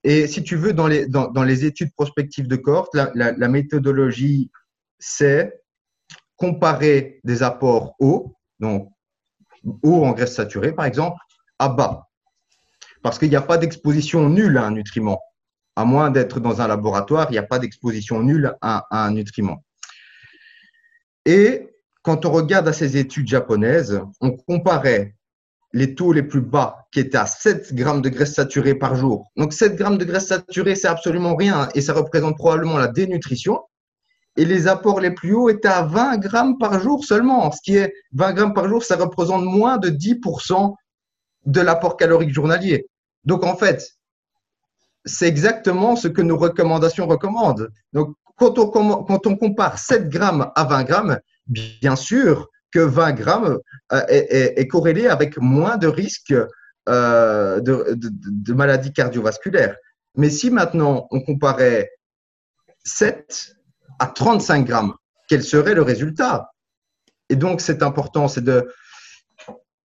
Et si tu veux, dans les, dans, dans les études prospectives de cohorte, la, la, méthodologie, c'est comparer des apports hauts, donc hauts en graisse saturée par exemple, à bas. Parce qu'il n'y a pas d'exposition nulle à un nutriment. À moins d'être dans un laboratoire, il n'y a pas d'exposition nulle à, un nutriment. Et quand on regarde à ces études japonaises, on comparait les taux les plus bas qui étaient à 7 grammes de graisse saturée par jour. Donc 7 grammes de graisse saturée, c'est absolument rien et ça représente probablement la dénutrition. Et les apports les plus hauts étaient à 20 grammes par jour seulement. Ce qui est 20 grammes par jour, ça représente moins de 10% de l'apport calorique journalier. Donc en fait, c'est exactement ce que nos recommandations recommandent. Donc quand on, compare 7 grammes à 20 grammes, bien sûr que 20 grammes euh, est, corrélé avec moins de risques euh, de, maladies cardiovasculaires. Mais si maintenant on comparait 7 à 35 grammes, quel serait le résultat? Et donc, c'est important, c'est de.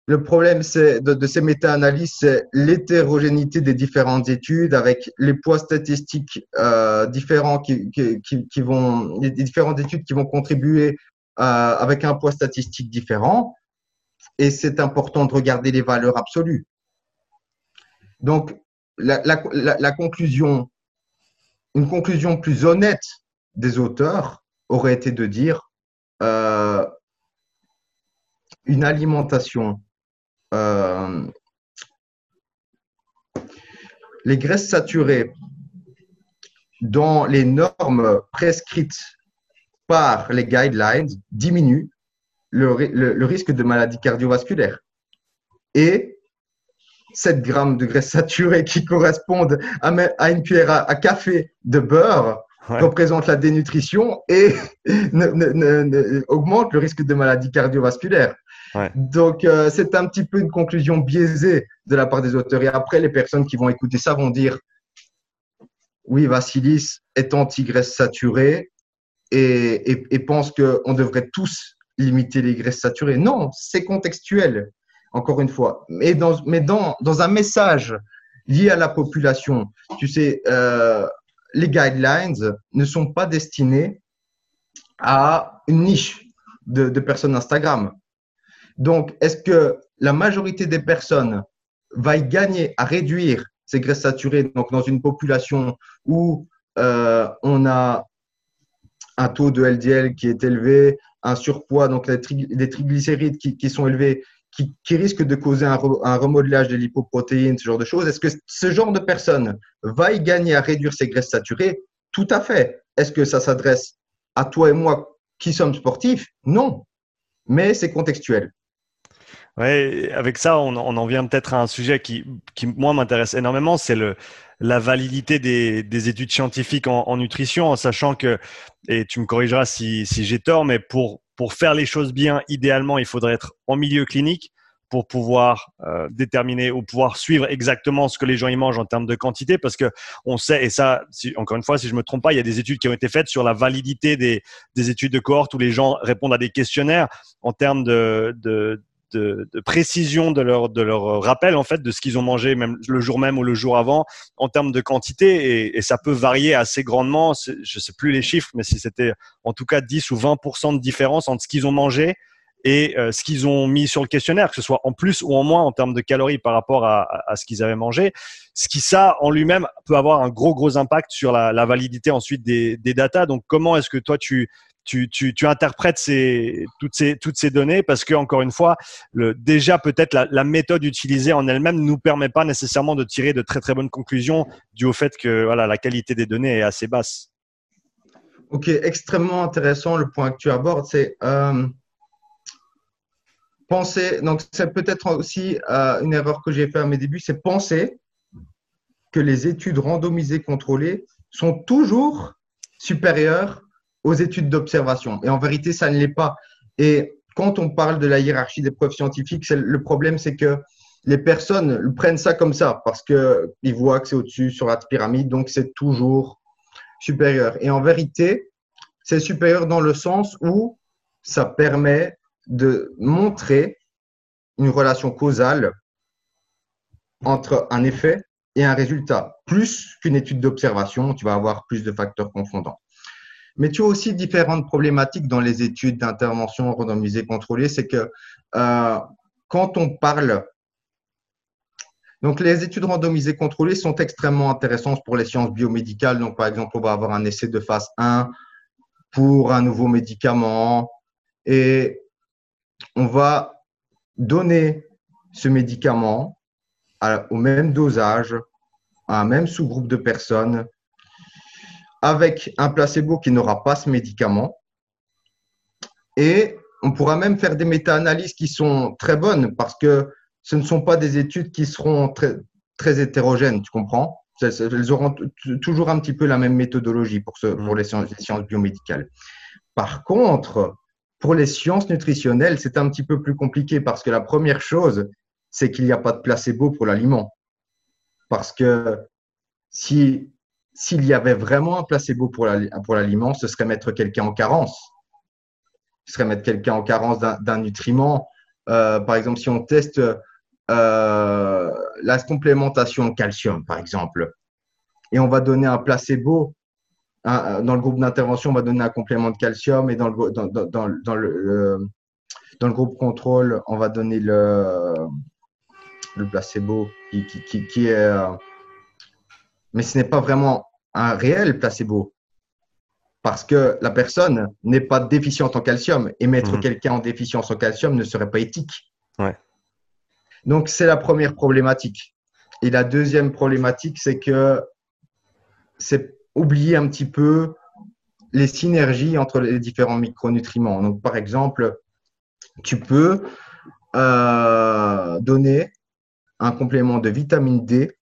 Le problème de, ces méta-analyses, c'est l'hétérogénéité des différentes études avec les poids statistiques euh, différents qui, qui, vont, les différentes études qui vont contribuer euh, avec un poids statistique différent. Et c'est important de regarder les valeurs absolues. Donc, la, conclusion, une conclusion plus honnête des auteurs aurait été de dire euh, une alimentation, euh, les graisses saturées dans les normes prescrites par les guidelines diminue le, risque de maladie cardiovasculaire. Et 7 grammes de graisse saturée qui correspondent à, une cuillère à, café de beurre représentent la dénutrition et [LAUGHS] augmentent le risque de maladie cardiovasculaire. Donc, euh, c'est un petit peu une conclusion biaisée de la part des auteurs. Et après, les personnes qui vont écouter ça vont dire oui, Vassilis est anti-graisse saturée, et, et, pense qu'on devrait tous limiter les graisses saturées. Non, c'est contextuel, encore une fois. Mais dans, mais dans, dans un message lié à la population, tu sais, euh, les guidelines ne sont pas destinés à une niche de, personnes Instagram. Donc, est-ce que la majorité des personnes va y gagner à réduire ces graisses saturées donc dans une population où euh, on a un taux de LDL qui est élevé, un surpoids, donc des triglycérides qui, sont élevés, qui, risquent de causer un, remodelage des lipoprotéines, ce genre de choses. Est-ce que ce genre de personne va y gagner à réduire ses graisses saturées? Tout à fait. Est-ce que ça s'adresse à toi et moi qui sommes sportifs? Non. Mais c'est contextuel. Oui, avec ça, on, en vient peut-être à un sujet qui, qui moi, m'intéresse énormément, c'est le, la validité des, des études scientifiques en, nutrition, en sachant que, et tu me corrigeras si j'ai tort, mais pour, pour faire les choses bien, idéalement, il faudrait être en milieu clinique pour pouvoir euh, déterminer ou pouvoir suivre exactement ce que les gens y mangent en termes de quantité, parce que on sait, et ça, si, encore une fois, si je me trompe pas, il y a des études qui ont été faites sur la validité des, des études de cohorte où les gens répondent à des questionnaires en termes de, de, précision de leur, de leur rappel en fait de ce qu'ils ont mangé même le jour même ou le jour avant en termes de quantité et, ça peut varier assez grandement. Je sais plus les chiffres, mais si c'était en tout cas 10 ou 20% de différence entre ce qu'ils ont mangé et euh, ce qu'ils ont mis sur le questionnaire, que ce soit en plus ou en moins en termes de calories par rapport à, ce qu'ils avaient mangé. Ce qui, ça, en lui-même, peut avoir un gros, gros impact sur la, la validité ensuite des, des datas. Donc, comment est-ce que toi, tu, tu, interprètes toutes, ces, données parce que, encore une fois, déjà peut-être la, méthode utilisée en elle-même ne nous permet pas nécessairement de tirer de très très bonnes conclusions dû au fait que la qualité des données est assez basse. Ok, extrêmement intéressant le point que tu abordes. C'est euh, penser, donc c'est peut-être aussi euh, une erreur que j'ai fait à mes débuts, c'est penser que les études randomisées contrôlées sont toujours supérieures aux études d'observation. Et en vérité, ça ne l'est pas. Et quand on parle de la hiérarchie des preuves scientifiques, le problème, c'est que les personnes prennent ça comme ça parce qu'ils voient que c'est au-dessus sur la pyramide, donc c'est toujours supérieur. Et en vérité, c'est supérieur dans le sens où ça permet de montrer une relation causale entre un effet et un résultat. Plus qu'une étude d'observation, tu vas avoir plus de facteurs confondants. Mais tu as aussi différentes problématiques dans les études d'intervention randomisée contrôlée. C'est que euh, quand on parle donc, les études randomisées contrôlées sont extrêmement intéressantes pour les sciences biomédicales. Donc, par exemple, on va avoir un essai de phase 1 pour un nouveau médicament et on va donner ce médicament au même dosage, à un même sous-groupe de personnes, avec un placebo qui n'aura pas ce médicament. Et on pourra même faire des méta-analyses qui sont très bonnes parce que ce ne sont pas des études qui seront très, très hétérogènes, tu comprends? Elles auront toujours un petit peu la même méthodologie pour, ce, pour les, sciences, les sciences biomédicales. Par contre, pour les sciences nutritionnelles, c'est un petit peu plus compliqué parce que la première chose, c'est qu'il n'y a pas de placebo pour l'aliment. Parce que si s'il y avait vraiment un placebo pour l'aliment, ce serait mettre quelqu'un en carence. Ce serait mettre quelqu'un en carence d'un nutriment. Euh, par exemple, si on teste euh, la complémentation en calcium, par exemple, et on va donner un placebo, dans le groupe d'intervention, on va donner un complément de calcium, et dans le, groupe contrôle, on va donner le, placebo qui, est. Euh, mais ce n'est pas vraiment un réel placebo parce que la personne n'est pas déficiente en calcium et mettre mhm. quelqu'un en déficience en calcium ne serait pas éthique. Ouais. Donc, c'est la première problématique. Et la deuxième problématique, c'est que c'est oublier un petit peu les synergies entre les différents micronutriments. Donc, par exemple, tu peux euh, donner un complément de vitamine D,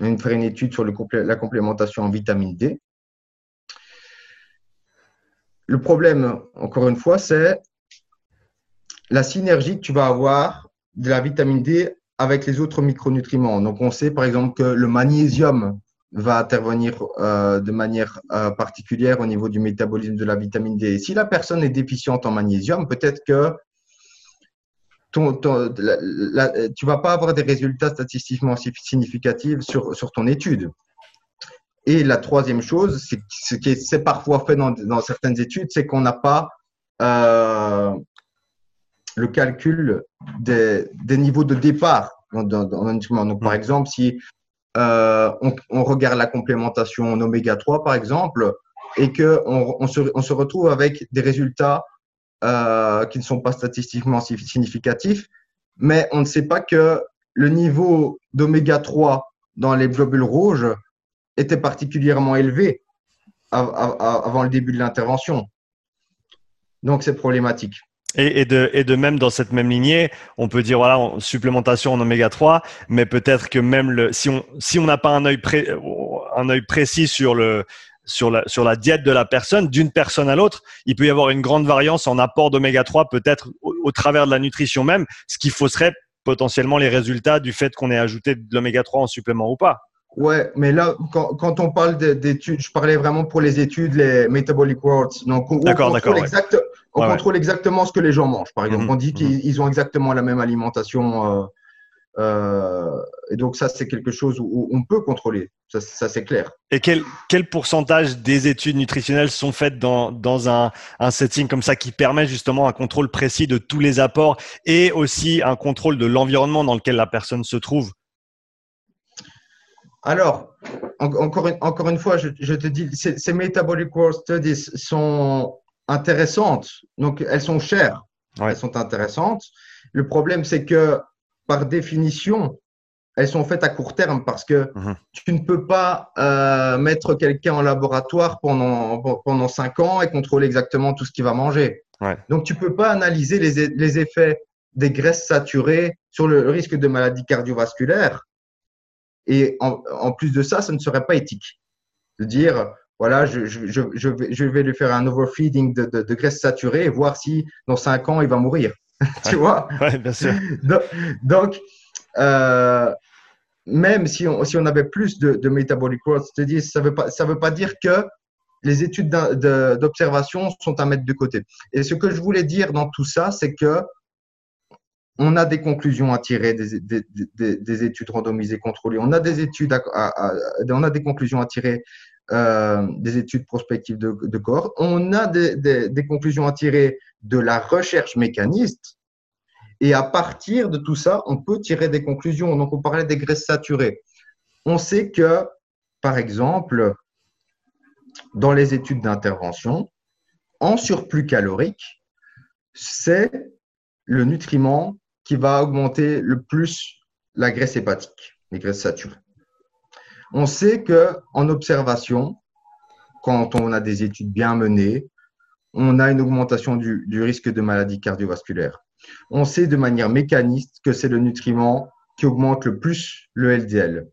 une, faire une étude sur la complémentation en vitamine D. Le problème, encore une fois, c'est la synergie que tu vas avoir de la vitamine D avec les autres micronutriments. Donc, on sait par exemple que le magnésium va intervenir euh, de manière euh, particulière au niveau du métabolisme de la vitamine D. si la personne est déficiente en magnésium, peut-être que ton, ton, tu vas pas avoir des résultats statistiquement significatifs sur, sur ton étude. Et la troisième chose, c'est ce qui est, parfois fait dans, dans certaines études, c'est qu'on n'a pas euh, le calcul des, niveaux de départ dans, un instrument. Donc, par mm. exemple, si euh, on, regarde la complémentation en oméga 3, par exemple, et qu'on on se, on se retrouve avec des résultats euh, qui ne sont pas statistiquement significatifs, mais on ne sait pas que le niveau d'oméga 3 dans les globules rouges était particulièrement élevé avant le début de l'intervention. Donc, c'est problématique. Et, de, et de même dans cette même lignée, on peut dire voilà supplémentation en oméga 3, mais peut-être que même si on si on n'a pas un œil pré, un œil précis sur le sur la sur la diète de la personne, d'une personne à l'autre, il peut y avoir une grande variance en apport d'oméga 3 peut-être au, travers de la nutrition même, ce qui fausserait potentiellement les résultats du fait qu'on ait ajouté de l'oméga 3 en supplément ou pas. Ouais, mais là, quand, quand on parle d'études, je parlais vraiment pour les études, les metabolic words. Donc, on, contrôle, exact, on contrôle exactement ce que les gens mangent. Par exemple, mhm, on dit mhm. qu'ils ont exactement la même alimentation. Euh, euh, et donc, ça, c'est quelque chose où, on peut contrôler. Ça, ça c'est clair. Et quel, quel pourcentage des études nutritionnelles sont faites dans, dans un, un setting comme ça qui permet justement un contrôle précis de tous les apports et aussi un contrôle de l'environnement dans lequel la personne se trouve? Alors, encore, une, encore une fois, je, te dis, ces, metabolic world studies sont intéressantes, donc elles sont chères, elles sont intéressantes. Le problème, c'est que par définition, elles sont faites à court terme parce que mhm. tu ne peux pas euh, mettre quelqu'un en laboratoire pendant, pendant cinq ans et contrôler exactement tout ce qu'il va manger. Donc, tu ne peux pas analyser les, les effets des graisses saturées sur le risque de maladie cardiovasculaire et en, plus de ça, ça ne serait pas éthique. de dire, voilà, je, je, je, vais, je vais lui faire un overfeeding de, de, de graisse saturée et voir si dans cinq ans, il va mourir. [LAUGHS] tu vois Oui, bien sûr. [LAUGHS] Donc, euh, même si on, si on avait plus de, de metabolic growth, ça ne veut, pas, ça veut pas dire que les études d'observation sont à mettre de côté. Et ce que je voulais dire dans tout ça, c'est que on a des conclusions à tirer des, des, des, des études randomisées contrôlées. On a des études, à, on a des conclusions à tirer euh, des études prospectives de, de corps. On a des, conclusions à tirer de la recherche mécaniste. Et à partir de tout ça, on peut tirer des conclusions. Donc, on parlait des graisses saturées. On sait que, par exemple, dans les études d'intervention, en surplus calorique, c'est le nutriment qui va augmenter le plus la graisse hépatique, les graisses saturées. On sait que en observation, quand on a des études bien menées, on a une augmentation du, risque de maladie cardiovasculaire. On sait de manière mécaniste que c'est le nutriment qui augmente le plus le LDL.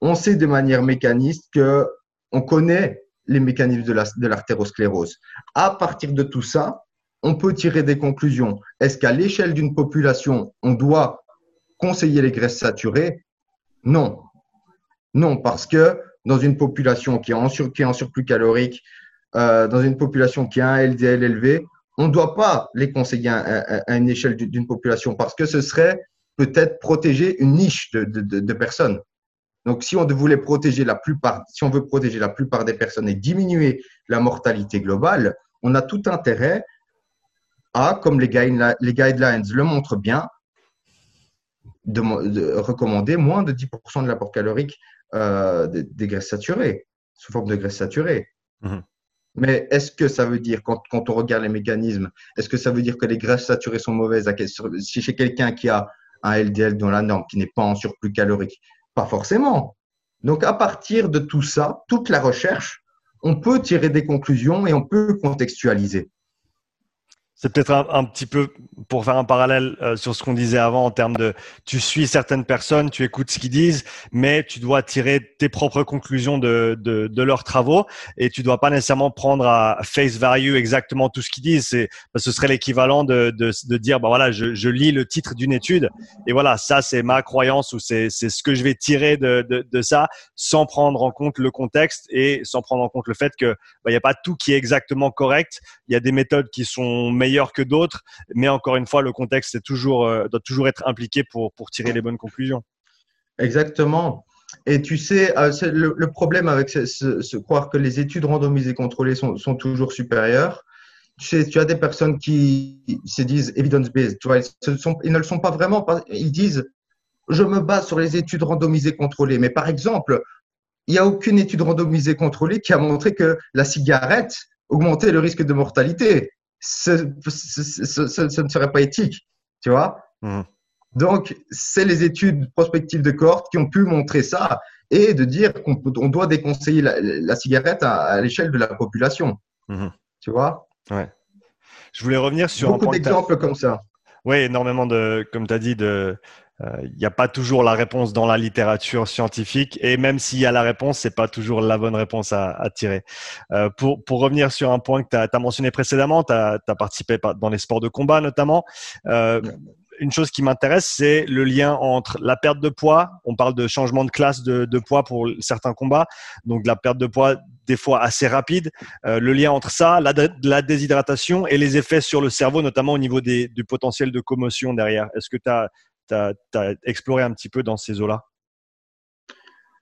On sait de manière mécaniste que on connaît les mécanismes de l'artérosclérose. à partir de tout ça, on peut tirer des conclusions. Est-ce qu'à l'échelle d'une population, on doit conseiller les graisses saturées? Non. Non, parce que dans une population qui est en, surplus calorique, euh, dans une population qui a un LDL élevé, on ne doit pas les conseiller à, une échelle d'une population parce que ce serait peut-être protéger une niche de personnes. Donc, si on voulait protéger la plupart, si on veut protéger la plupart des personnes et diminuer la mortalité globale, on a tout intérêt à, comme les, guidelines le montrent bien, de, recommander moins de 10% de l'apport calorique euh, des, graisses saturées, sous forme de graisses saturées. Mhm. Mais est-ce que ça veut dire, quand, on regarde les mécanismes, est-ce que ça veut dire que les graisses saturées sont mauvaises Si chez quelqu'un qui a un LDL dans la norme, qui n'est pas en surplus calorique, pas forcément. Donc, à partir de tout ça, toute la recherche, on peut tirer des conclusions et on peut contextualiser. C'est peut-être un, petit peu pour faire un parallèle euh, sur ce qu'on disait avant en termes de tu suis certaines personnes, tu écoutes ce qu'ils disent, mais tu dois tirer tes propres conclusions de, de, de leurs travaux et tu dois pas nécessairement prendre à face value exactement tout ce qu'ils disent. C'est, bah, ce serait l'équivalent de, de, de, dire bah voilà, je, je lis le titre d'une étude et voilà, ça c'est ma croyance ou c'est, c'est ce que je vais tirer de, de, ça sans prendre en compte le contexte et sans prendre en compte le fait que bah, il n'y a pas tout qui est exactement correct. Il y a des méthodes qui sont meilleurs que d'autres. Mais encore une fois, le contexte toujours, euh, doit toujours être impliqué pour, tirer les bonnes conclusions. Exactement. Et tu sais, euh, le, problème avec ce, croire que les études randomisées contrôlées sont, toujours supérieures, tu sais, tu as des personnes qui se disent evidence-based, tu vois, ils, ils, ne le sont pas vraiment. Ils disent, je me base sur les études randomisées contrôlées. Mais par exemple, il n'y a aucune étude randomisée contrôlée qui a montré que la cigarette augmentait le risque de mortalité ce, ne serait pas éthique, tu vois. Mmh. Donc, c'est les études prospectives de cohorte qui ont pu montrer ça et de dire qu'on doit déconseiller la, cigarette à, l'échelle de la population. Mmh. Tu vois Ouais. Je voulais revenir sur beaucoup d'exemples comme ça. Oui, énormément de, comme tu as dit, de, il euh, n'y a pas toujours la réponse dans la littérature scientifique et même s'il y a la réponse, c'est pas toujours la bonne réponse à, à tirer. Euh, pour, pour revenir sur un point que tu as, mentionné précédemment, tu as, as, participé dans les sports de combat notamment. Euh, une chose qui m'intéresse, c'est le lien entre la perte de poids. On parle de changement de classe de, de poids pour certains combats, donc la perte de poids des fois assez rapide. Euh, le lien entre ça, la, la, déshydratation et les effets sur le cerveau, notamment au niveau des, du potentiel de commotion derrière. Est-ce que tu as, tu as, exploré un petit peu dans ces eaux-là?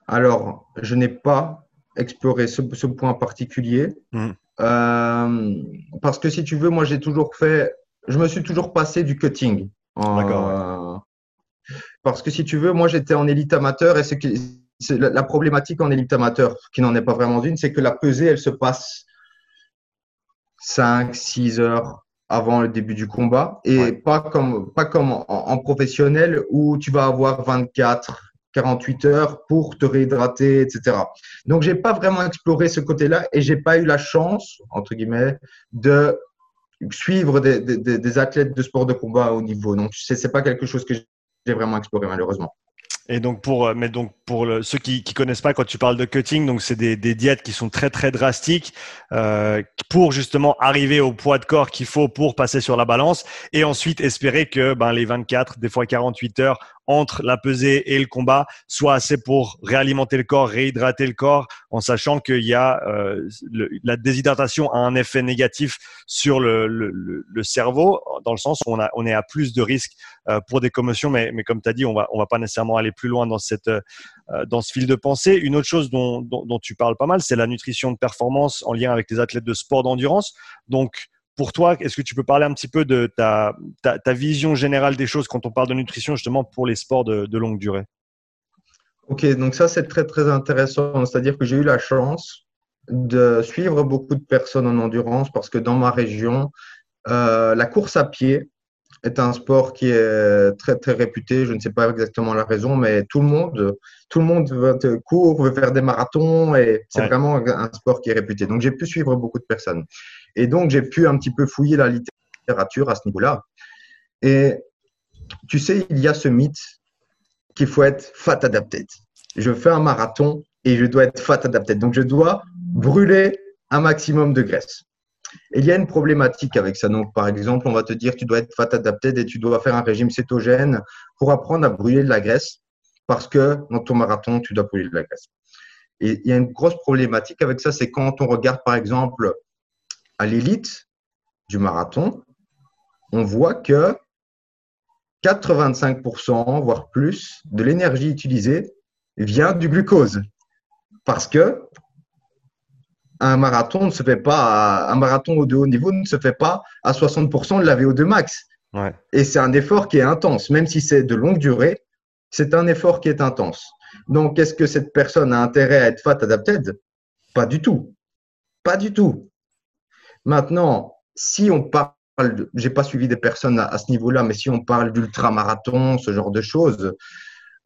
Alors, je n'ai pas exploré ce, point particulier. Mmh. Euh, parce que si tu veux, moi, j'ai toujours fait, je me suis toujours passé du cutting. D'accord. parce que si tu veux, moi, j'étais en élite amateur et la problématique en élite amateur, qui n'en est pas vraiment une, c'est que la pesée, elle se passe 5, 6 heures avant le début du combat et pas comme, pas comme en, professionnel où tu vas avoir 24, 48 heures pour te réhydrater, etc. Donc, j'ai pas vraiment exploré ce côté-là et j'ai pas eu la chance, entre guillemets, de suivre des, des, des, athlètes de sport de combat au niveau. Donc, c'est, c'est pas quelque chose que j'ai vraiment exploré, malheureusement. Et donc pour, euh, mais donc pour ceux qui, qui connaissent pas, quand tu parles de cutting, donc c'est des, des, diètes qui sont très très drastiques euh, pour justement arriver au poids de corps qu'il faut pour passer sur la balance et ensuite espérer que ben, les 24, des fois 48 heures entre la pesée et le combat soit assez pour réalimenter le corps, réhydrater le corps, en sachant qu'il y a euh, la déshydratation a un effet négatif sur le, le, le, cerveau, dans le sens où on, a, on est à plus de risques euh, pour des commotions, mais, mais comme tu as dit, on va, on va pas nécessairement aller plus loin dans, cette, euh, dans ce fil de pensée. Une autre chose dont, dont, dont tu parles pas mal, c'est la nutrition de performance en lien avec les athlètes de sport d'endurance. Donc, pour toi, est-ce que tu peux parler un petit peu de ta, ta, vision générale des choses quand on parle de nutrition justement pour les sports de, longue durée? Ok, donc ça c'est très très intéressant. C'est-à-dire que j'ai eu la chance de suivre beaucoup de personnes en endurance parce que dans ma région, euh, la course à pied est un sport qui est très très réputé. Je ne sais pas exactement la raison, mais tout le monde, tout le monde veut courir, veut faire des marathons et c'est vraiment un sport qui est réputé. Donc j'ai pu suivre beaucoup de personnes. Et donc, j'ai pu un petit peu fouiller la littérature à ce niveau-là. Et tu sais, il y a ce mythe qu'il faut être fat adapted. Je fais un marathon et je dois être fat adapted. Donc, je dois brûler un maximum de graisse. Et il y a une problématique avec ça. Donc, par exemple, on va te dire tu dois être fat adapted et tu dois faire un régime cétogène pour apprendre à brûler de la graisse parce que dans ton marathon, tu dois brûler de la graisse. Et il y a une grosse problématique avec ça, c'est quand on regarde, par exemple, à l'élite du marathon, on voit que 85%, voire plus, de l'énergie utilisée vient du glucose. Parce que un marathon ne se fait pas, un marathon de haut niveau ne se fait pas à 60% de la VO2 max. Et c'est un effort qui est intense, même si c'est de longue durée, c'est un effort qui est intense. Donc, est-ce que cette personne a intérêt à être fat adapted? Pas du tout. Pas du tout. Maintenant, si on parle, j'ai pas suivi des personnes à, ce niveau-là, mais si on parle d'ultramarathon, ce genre de choses,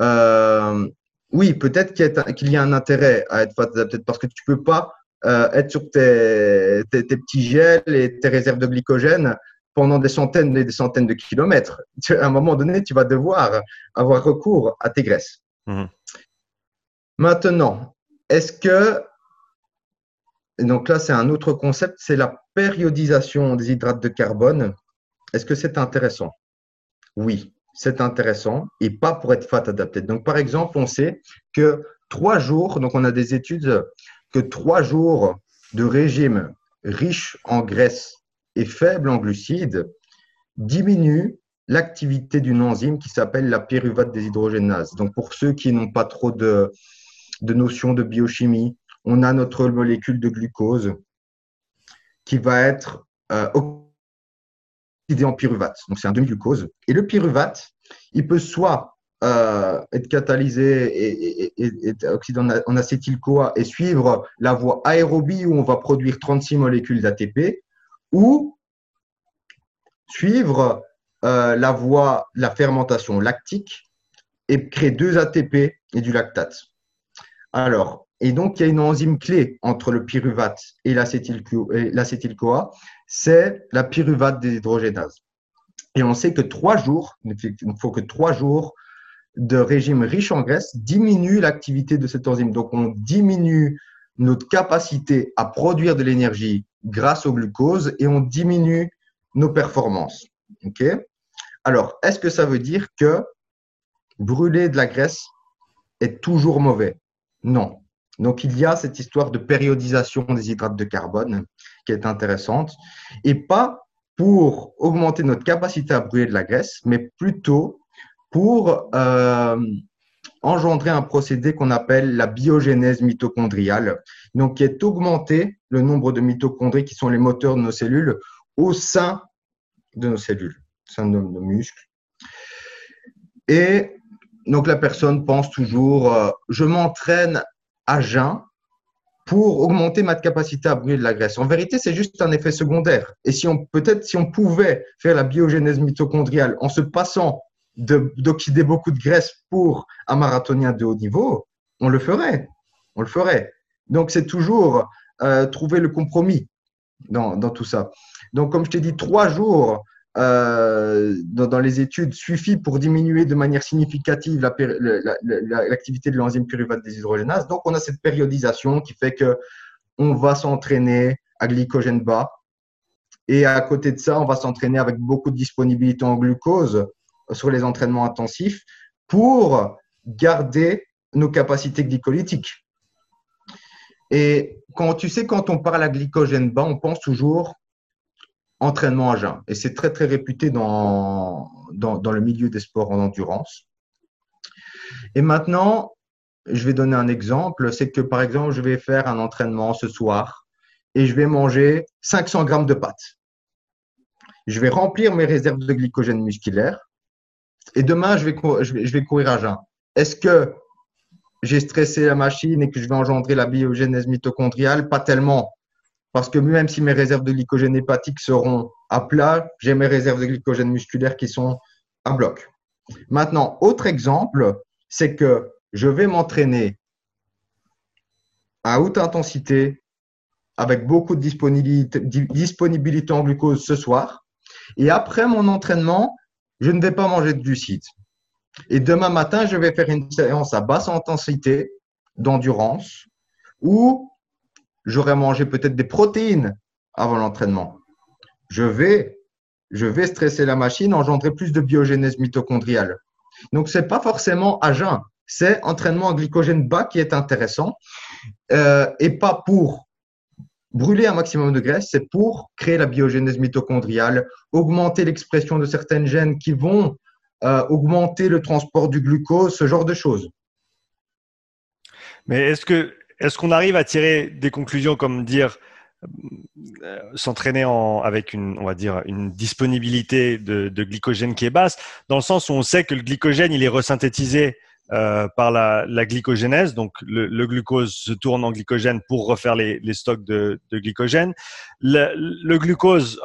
euh, oui, peut-être qu'il y, a un intérêt à être adapté parce que tu peux pas euh, être sur tes, petits gels et tes réserves de glycogène pendant des centaines et des centaines de kilomètres. [LAUGHS] À un moment donné, tu vas devoir avoir recours à tes graisses. Mmh. Maintenant, est-ce que donc là, c'est un autre concept, c'est la périodisation des hydrates de carbone. Est-ce que c'est intéressant? Oui, c'est intéressant et pas pour être fat adapté. Donc, par exemple, on sait que trois jours, donc on a des études que trois jours de régime riche en graisse et faible en glucides diminuent l'activité d'une enzyme qui s'appelle la pyruvate déshydrogénase. Donc, pour ceux qui n'ont pas trop de, de notions de biochimie, on a notre molécule de glucose qui va être euh, oxydée en pyruvate. Donc, c'est un demi-glucose. Et le pyruvate, il peut soit euh, être catalysé et, être oxydé en, acétyl-CoA et suivre la voie aérobie où on va produire 36 molécules d'ATP, ou suivre euh, la voie, la fermentation lactique et créer deux ATP et du lactate. Alors, et donc, il y a une enzyme clé entre le pyruvate et l'acétyl-CoA, c'est la pyruvate déshydrogénase. Et on sait que trois jours, il ne faut que trois jours de régime riche en graisse diminuent l'activité de cette enzyme. Donc, on diminue notre capacité à produire de l'énergie grâce au glucose et on diminue nos performances. OK? Alors, est-ce que ça veut dire que brûler de la graisse est toujours mauvais? Non. Donc, il y a cette histoire de périodisation des hydrates de carbone qui est intéressante et pas pour augmenter notre capacité à brûler de la graisse, mais plutôt pour euh, engendrer un procédé qu'on appelle la biogénèse mitochondriale, donc qui est augmenter le nombre de mitochondries qui sont les moteurs de nos cellules au sein de nos cellules, au sein de nos, muscles. Et donc la personne pense toujours, euh, je m'entraîne à jeun pour augmenter ma capacité à brûler de la graisse. En vérité, c'est juste un effet secondaire. Et si on peut-être si on pouvait faire la biogénèse mitochondriale en se passant d'oxyder beaucoup de graisse pour un marathonien de haut niveau, on le ferait. On le ferait. Donc c'est toujours euh, trouver le compromis dans, dans, tout ça. Donc comme je t'ai dit, trois jours euh, dans, les études suffit pour diminuer de manière significative l'activité de l'enzyme pyruvate déshydrogénase. Donc, on a cette périodisation qui fait que on va s'entraîner à glycogène bas. Et à côté de ça, on va s'entraîner avec beaucoup de disponibilité en glucose sur les entraînements intensifs pour garder nos capacités glycolytiques. Et quand tu sais, quand on parle à glycogène bas, on pense toujours entraînement à jeun. Et c'est très, très réputé dans, dans, le milieu des sports en endurance. Et maintenant, je vais donner un exemple. C'est que, par exemple, je vais faire un entraînement ce soir et je vais manger 500 grammes de pâtes. Je vais remplir mes réserves de glycogène musculaire et demain, je vais, je vais, je vais courir à jeun. Est-ce que j'ai stressé la machine et que je vais engendrer la biogénèse mitochondriale? Pas tellement. Parce que même si mes réserves de glycogène hépatique seront à plat, j'ai mes réserves de glycogène musculaire qui sont à bloc. Maintenant, autre exemple, c'est que je vais m'entraîner à haute intensité avec beaucoup de disponibilité, en glucose ce soir. Et après mon entraînement, je ne vais pas manger de glucides. Et demain matin, je vais faire une séance à basse intensité d'endurance où j'aurai mangé peut-être des protéines avant l'entraînement. Je vais, je vais stresser la machine, engendrer plus de biogénèse mitochondriale. Donc, ce n'est pas forcément à jeun, c'est entraînement à glycogène bas qui est intéressant euh, et pas pour brûler un maximum de graisse, c'est pour créer la biogénèse mitochondriale, augmenter l'expression de certaines gènes qui vont euh, augmenter le transport du glucose, ce genre de choses. Mais est-ce que est-ce qu'on arrive à tirer des conclusions comme dire euh, s'entraîner avec une on va dire une disponibilité de, glycogène qui est basse dans le sens où on sait que le glycogène il est resynthétisé euh, par la, glycogénèse. Donc, le, glucose se tourne en glycogène pour refaire les, stocks de, glycogène. Le, glucose,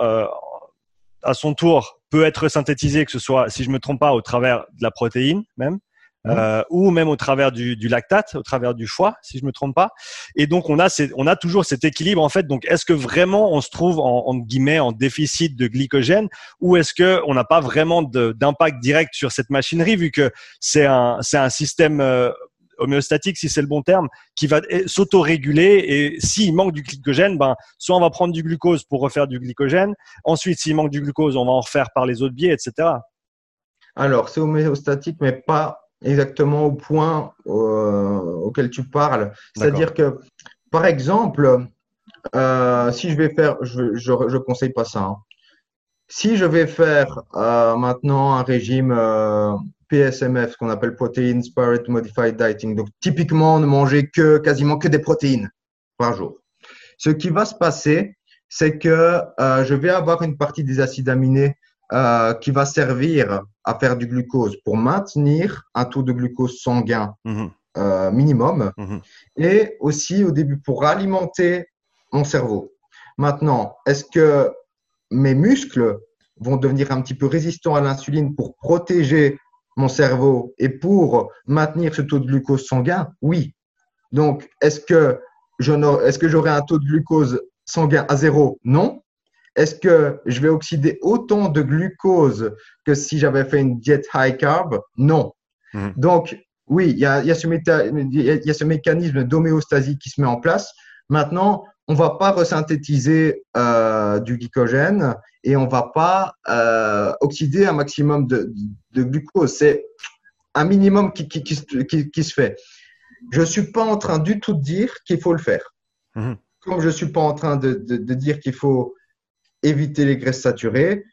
à son tour, peut être synthétisé, que ce soit, si je me trompe pas, au travers de la protéine même, euh, ou même au travers du, du, lactate, au travers du foie, si je me trompe pas. Et donc on a, on a toujours cet équilibre en fait. Donc est-ce que vraiment on se trouve en, en guillemets en déficit de glycogène, ou est-ce que on n'a pas vraiment d'impact direct sur cette machinerie vu que c'est un, c'est un système euh, homéostatique, si c'est le bon terme, qui va s'auto-réguler. Et s'il manque du glycogène, ben, soit on va prendre du glucose pour refaire du glycogène. Ensuite, s'il manque du glucose, on va en refaire par les autres biais, etc. Alors, c'est homéostatique, mais pas exactement au point euh, auquel tu parles. C'est-à-dire que, par exemple, euh, si je vais faire, je ne conseille pas ça. Hein. Si je vais faire euh, maintenant un régime PSMF, ce qu'on appelle Protein Spirit Modified Dieting. Donc, typiquement, ne manger que quasiment que des protéines par jour. Ce qui va se passer, c'est que je vais avoir une partie des acides aminés euh, qui va servir à faire du glucose pour maintenir un taux de glucose sanguin mhm. euh, minimum mhm. et aussi au début pour alimenter mon cerveau. Maintenant, est-ce que mes muscles vont devenir un petit peu résistants à l'insuline pour protéger mon cerveau et pour maintenir ce taux de glucose sanguin, oui. Donc, est-ce que est-ce que j'aurai un taux de glucose sanguin à zéro? Non. Est-ce que je vais oxyder autant de glucose que si j'avais fait une diète high carb? Non. Mhm. Donc, oui, il y a, y, a y a ce mécanisme d'homéostasie qui se met en place. Maintenant, on va pas resynthétiser euh, du glycogène et on va pas euh, oxyder un maximum de, glucose. C'est un minimum qui, qui, se fait. Je ne suis pas en train du tout de dire qu'il faut le faire. Mhm. Comme je ne suis pas en train de, dire qu'il faut éviter les graisses saturées,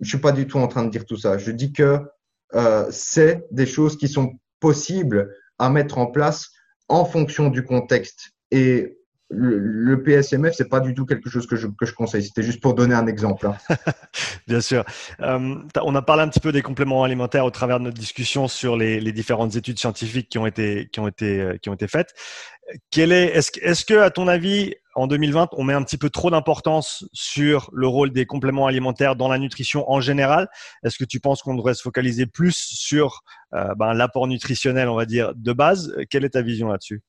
je ne suis pas du tout en train de dire tout ça. Je dis que euh, c'est des choses qui sont possibles à mettre en place en fonction du contexte. Et le, PSMF, c'est pas du tout quelque chose que je, conseille. C'était juste pour donner un exemple. Hein. [LAUGHS] Bien sûr. Euh, on a parlé un petit peu des compléments alimentaires au travers de notre discussion sur les, différentes études scientifiques qui ont été, faites. Est-ce, est-ce que, à ton avis, en 2020, on met un petit peu trop d'importance sur le rôle des compléments alimentaires dans la nutrition en général? Est-ce que tu penses qu'on devrait se focaliser plus sur euh, ben, l'apport nutritionnel, on va dire, de base? Quelle est ta vision là-dessus?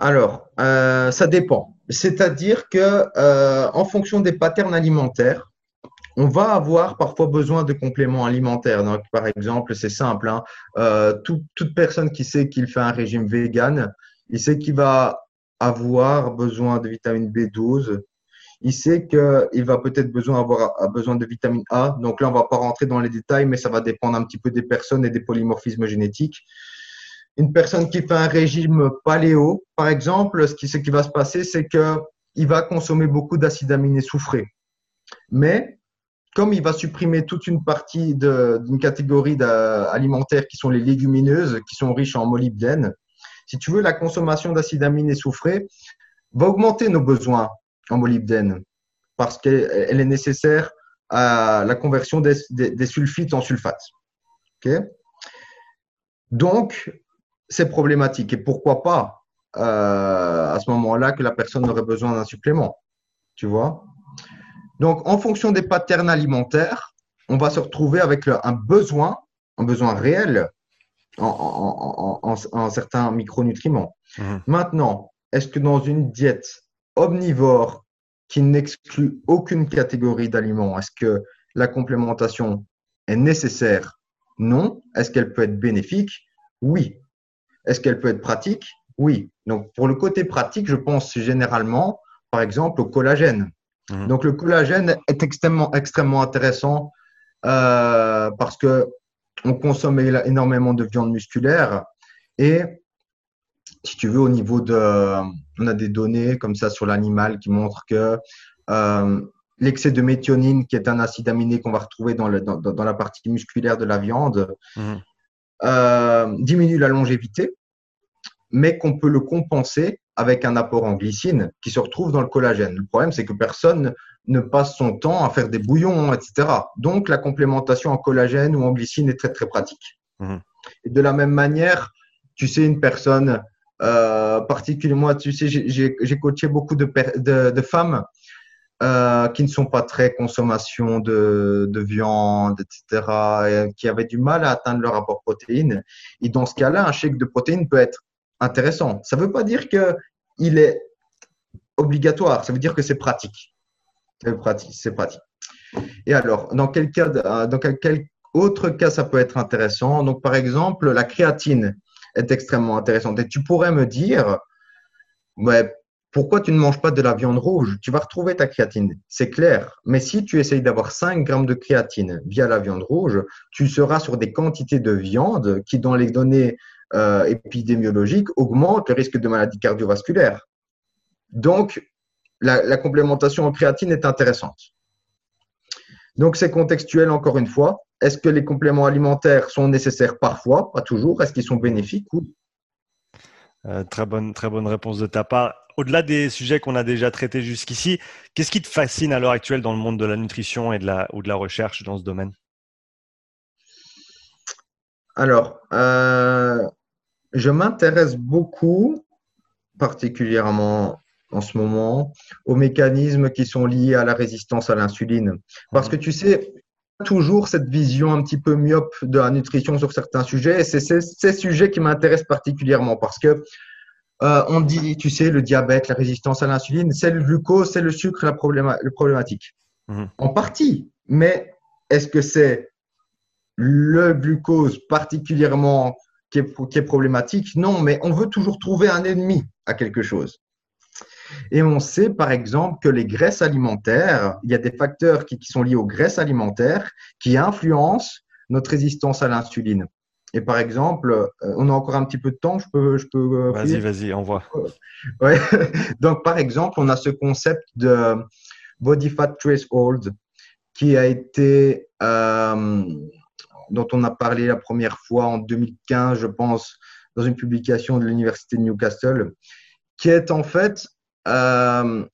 Alors, euh, ça dépend. C'est-à-dire que euh, en fonction des patterns alimentaires, on va avoir parfois besoin de compléments alimentaires. Donc, par exemple, c'est simple, hein, euh, toute personne qui sait qu'il fait un régime vegan, il sait qu'il va avoir besoin de vitamine B12. Il sait qu'il va peut-être avoir besoin de vitamine A. Donc là, on va pas rentrer dans les détails, mais ça va dépendre un petit peu des personnes et des polymorphismes génétiques. Une personne qui fait un régime paléo, par exemple, ce qui, va se passer, c'est qu'il va consommer beaucoup d'acides aminés soufrés. Mais comme il va supprimer toute une partie d'une catégorie alimentaire qui sont les légumineuses, qui sont riches en molybdène, si tu veux, la consommation d'acides aminés soufrés va augmenter nos besoins en molybdène parce qu'elle est nécessaire à la conversion des, sulfites en sulfates. Donc, c'est problématique. Et pourquoi pas euh, à ce moment-là que la personne aurait besoin d'un supplément Tu vois? Donc, en fonction des patterns alimentaires, on va se retrouver avec un besoin, un besoin réel en, certains micronutriments. Mhm. Maintenant, est-ce que dans une diète omnivore qui n'exclut aucune catégorie d'aliments, est-ce que la complémentation est nécessaire? Non. Est-ce qu'elle peut être bénéfique? Oui. Est-ce qu'elle peut être pratique? Oui. Donc, pour le côté pratique, je pense généralement, par exemple, au collagène. Mhm. Donc le collagène est extrêmement, extrêmement intéressant euh, parce que on consomme énormément de viande musculaire et si tu veux au niveau de, on a des données comme ça sur l'animal qui montrent que euh, l'excès de méthionine, qui est un acide aminé qu'on va retrouver dans, le, dans, dans, la partie musculaire de la viande, mhm. Euh, diminue la longévité, mais qu'on peut le compenser avec un apport en glycine qui se retrouve dans le collagène. Le problème, c'est que personne ne passe son temps à faire des bouillons, etc. Donc, la complémentation en collagène ou en glycine est très, très pratique. Mhm. Et de la même manière, tu sais, une personne, euh, particulièrement, tu sais, j'ai coaché beaucoup de, de, femmes euh, qui ne sont pas très consommation de, de viande, etc., qui avaient du mal à atteindre leur apport protéines. Et dans ce cas-là, un chèque de protéines peut être intéressant. Ça ne veut pas dire qu'il est obligatoire, ça veut dire que c'est pratique. C'est pratique, pratique. Et alors, dans quel cas, dans quel autre cas ça peut être intéressant? Donc, par exemple, la créatine est extrêmement intéressante. Et tu pourrais me dire, ouais, pourquoi tu ne manges pas de la viande rouge? Tu vas retrouver ta créatine, c'est clair. Mais si tu essayes d'avoir 5 grammes de créatine via la viande rouge, tu seras sur des quantités de viande qui, dans les données euh, épidémiologique augmente le risque de maladie cardiovasculaire. Donc, la, complémentation en créatine est intéressante. Donc, c'est contextuel encore une fois. Est-ce que les compléments alimentaires sont nécessaires parfois? Pas toujours. Est-ce qu'ils sont bénéfiques euh, très, bonne, très bonne réponse de ta part. Au-delà des sujets qu'on a déjà traités jusqu'ici, qu'est-ce qui te fascine à l'heure actuelle dans le monde de la nutrition et de la, ou de la recherche dans ce domaine? Alors, euh, je m'intéresse beaucoup, particulièrement en ce moment, aux mécanismes qui sont liés à la résistance à l'insuline. Parce que tu sais, toujours cette vision un petit peu myope de la nutrition sur certains sujets. Et c'est ces sujets qui m'intéressent particulièrement parce que euh, on dit, tu sais, le diabète, la résistance à l'insuline, c'est le glucose, c'est le sucre, la le problématique. Mhm. En partie, mais est-ce que c'est le glucose particulièrement qui est, problématique? Non, mais on veut toujours trouver un ennemi à quelque chose. Et on sait, par exemple, que les graisses alimentaires, il y a des facteurs qui, sont liés aux graisses alimentaires qui influencent notre résistance à l'insuline. Et par exemple, euh, on a encore un petit peu de temps, je peux. Je peux euh, vas-y, vas-y, envoie. Ouais. [LAUGHS] Donc, par exemple, on a ce concept de body fat threshold qui a été euh, dont on a parlé la première fois en 2015, je pense, dans une publication de l'Université de Newcastle, qui est en fait, euh,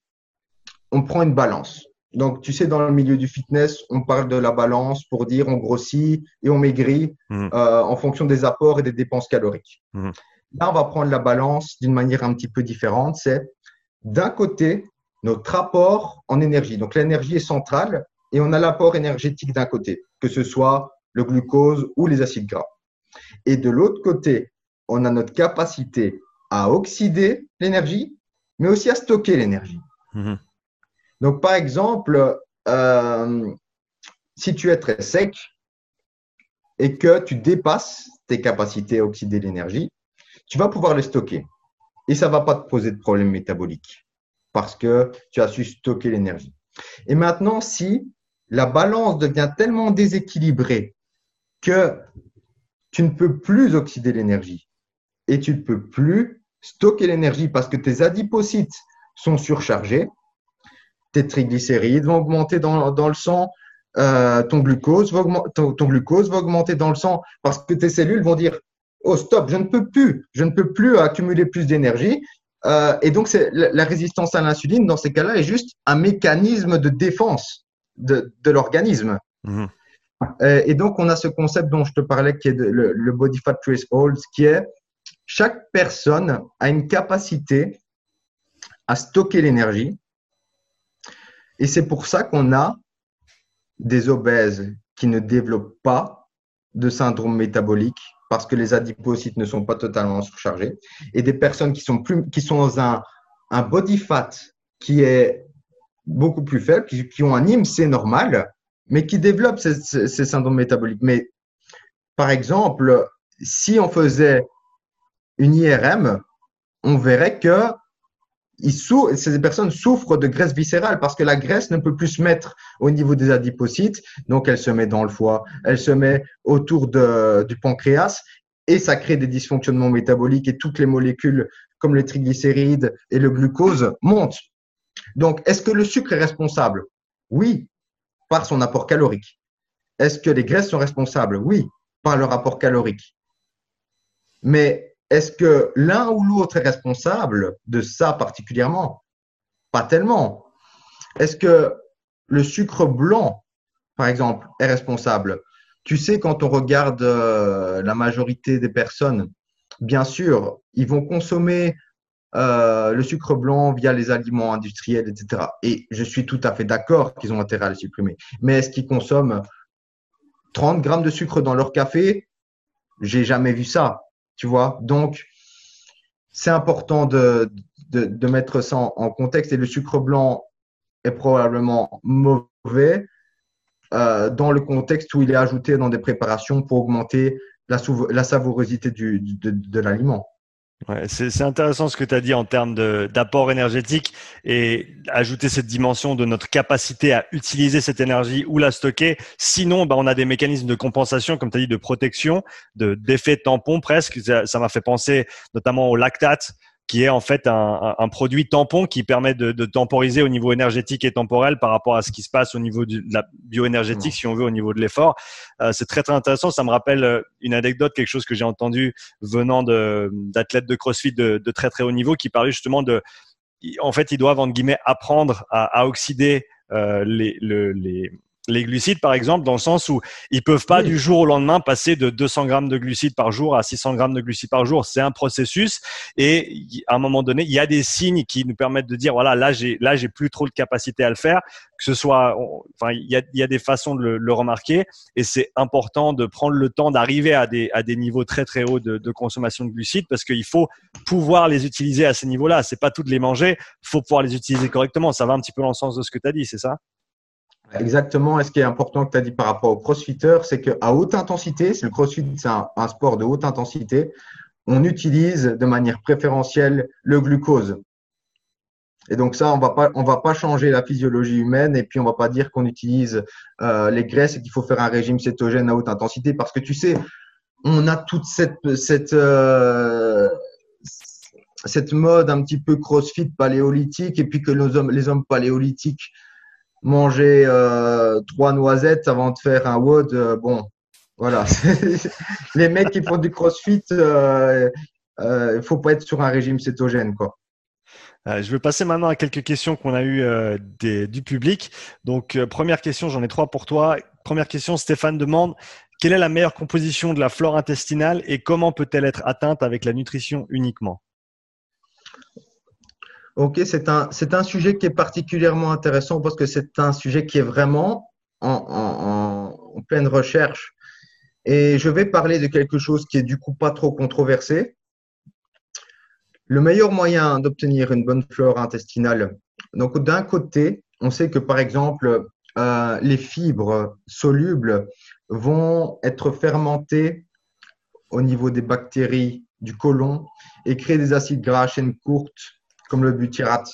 on prend une balance. Donc, tu sais, dans le milieu du fitness, on parle de la balance pour dire on grossit et on maigrit mmh. euh, en fonction des apports et des dépenses caloriques. Mmh. Là, on va prendre la balance d'une manière un petit peu différente. C'est d'un côté notre apport en énergie. Donc, l'énergie est centrale et on a l'apport énergétique d'un côté, que ce soit le glucose ou les acides gras. Et de l'autre côté, on a notre capacité à oxyder l'énergie, mais aussi à stocker l'énergie. Mhm. Donc, par exemple, euh, si tu es très sec et que tu dépasses tes capacités à oxyder l'énergie, tu vas pouvoir le stocker. Et ça ne va pas te poser de problème métabolique parce que tu as su stocker l'énergie. Et maintenant, si la balance devient tellement déséquilibrée que tu ne peux plus oxyder l'énergie et tu ne peux plus stocker l'énergie parce que tes adipocytes sont surchargés, tes triglycérides vont augmenter dans, le sang, euh, ton, glucose va ton, glucose va augmenter dans le sang parce que tes cellules vont dire Oh, stop, je ne peux plus, je ne peux plus accumuler plus d'énergie. Euh, et donc, la, résistance à l'insuline, dans ces cas-là, est juste un mécanisme de défense de, l'organisme. Mhm. Euh, et donc, on a ce concept dont je te parlais, qui est le, le, body fat threshold, qui est chaque personne a une capacité à stocker l'énergie. Et c'est pour ça qu'on a des obèses qui ne développent pas de syndrome métabolique parce que les adipocytes ne sont pas totalement surchargés et des personnes qui sont plus qui sont dans un, un body fat qui est beaucoup plus faible, qui, ont un IMC normal, mais qui développent ces, ces syndromes métaboliques. Mais par exemple, si on faisait une IRM, on verrait que ces personnes souffrent de graisse viscérale parce que la graisse ne peut plus se mettre au niveau des adipocytes, donc elle se met dans le foie, elle se met autour du pancréas et ça crée des dysfonctionnements métaboliques et toutes les molécules comme les triglycérides et le glucose montent. Donc, est-ce que le sucre est responsable? Oui, par son apport calorique. Est-ce que les graisses sont responsables? Oui, par leur apport calorique. Mais est-ce que l'un ou l'autre est responsable de ça particulièrement? Pas tellement. Est-ce que le sucre blanc, par exemple, est responsable? Tu sais, quand on regarde euh, la majorité des personnes, bien sûr, ils vont consommer euh, le sucre blanc via les aliments industriels, etc. Et je suis tout à fait d'accord qu'ils ont intérêt à le supprimer. Mais est-ce qu'ils consomment 30 grammes de sucre dans leur café? J'ai jamais vu ça tu vois. Donc, c'est important de, mettre ça en, contexte et le sucre blanc est probablement mauvais euh, dans le contexte où il est ajouté dans des préparations pour augmenter la, la savourosité de l'aliment. Ouais, c'est intéressant ce que tu as dit en termes d'apport énergétique et ajouter cette dimension de notre capacité à utiliser cette énergie ou la stocker. Sinon, bah, on a des mécanismes de compensation, comme tu as dit, de protection, d'effet tampon presque. Ça m'a fait penser notamment au lactate qui est en fait un, un, produit tampon qui permet de, de, temporiser au niveau énergétique et temporel par rapport à ce qui se passe au niveau de la bioénergétique, si on veut, au niveau de l'effort. Euh, c'est très très intéressant. Ça me rappelle euh, une anecdote, quelque chose que j'ai entendu venant d'athlètes de, de, CrossFit de, de, très très haut niveau qui parlait justement de, en fait, ils doivent entre guillemets apprendre à, à oxyder euh, les, le, les, les glucides, par exemple, dans le sens où ils peuvent pas du jour au lendemain passer de 200 grammes de glucides par jour à 600 grammes de glucides par jour. C'est un processus et à un moment donné, il y a des signes qui nous permettent de dire voilà, là j'ai là j'ai plus trop de capacité à le faire. Que ce soit, enfin, il y a, il y a des façons de le, remarquer et c'est important de prendre le temps d'arriver à des à des niveaux très très hauts de, de consommation de glucides parce qu'il faut pouvoir les utiliser à ces niveaux-là. C'est pas tout de les manger, faut pouvoir les utiliser correctement. Ça va un petit peu dans le sens de ce que tu as dit, c'est ça? Exactement. Et ce qui est important que tu as dit par rapport au crossfitter, c'est qu'à haute intensité, le crossfit, c'est un, sport de haute intensité, on utilise de manière préférentielle le glucose. Et donc ça, on va pas, on va pas changer la physiologie humaine et puis on va pas dire qu'on utilise euh, les graisses et qu'il faut faire un régime cétogène à haute intensité parce que tu sais, on a toute cette cette euh, cette mode un petit peu crossfit paléolithique et puis que nos hommes, les hommes paléolithiques manger euh, trois noisettes avant de faire un WOD, euh, bon, voilà. [LAUGHS] les mecs qui font du crossfit, il euh, ne faut pas être sur un régime cétogène, quoi. Je vais passer maintenant à quelques questions qu'on a eues du public. Donc, première question, j'en ai trois pour toi. Première question, Stéphane demande quelle est la meilleure composition de la flore intestinale et comment peut-elle être atteinte avec la nutrition uniquement? Ok, c'est un, c'est un sujet qui est particulièrement intéressant parce que c'est un sujet qui est vraiment en, en, pleine recherche. Et je vais parler de quelque chose qui est du coup pas trop controversé. Le meilleur moyen d'obtenir une bonne flore intestinale. Donc, d'un côté, on sait que par exemple, euh, les fibres solubles vont être fermentées au niveau des bactéries du côlon et créer des acides gras à chaîne courte comme le butyrate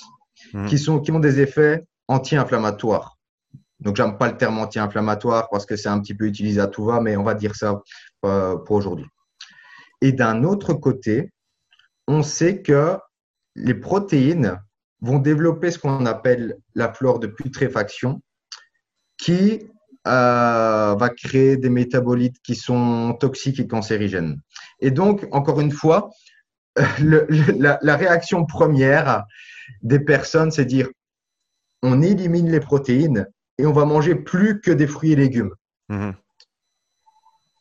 mmh. qui, sont, qui ont des effets anti-inflammatoires. Donc, j'aime pas le terme anti-inflammatoire parce que c'est un petit peu utilisé à tout va, mais on va dire ça euh, pour aujourd'hui. Et d'un autre côté, on sait que les protéines vont développer ce qu'on appelle la flore de putréfaction, qui euh, va créer des métabolites qui sont toxiques et cancérigènes. Et donc, encore une fois, [LAUGHS] la, réaction première des personnes, c'est dire on élimine les protéines et on va manger plus que des fruits et légumes. Mhm.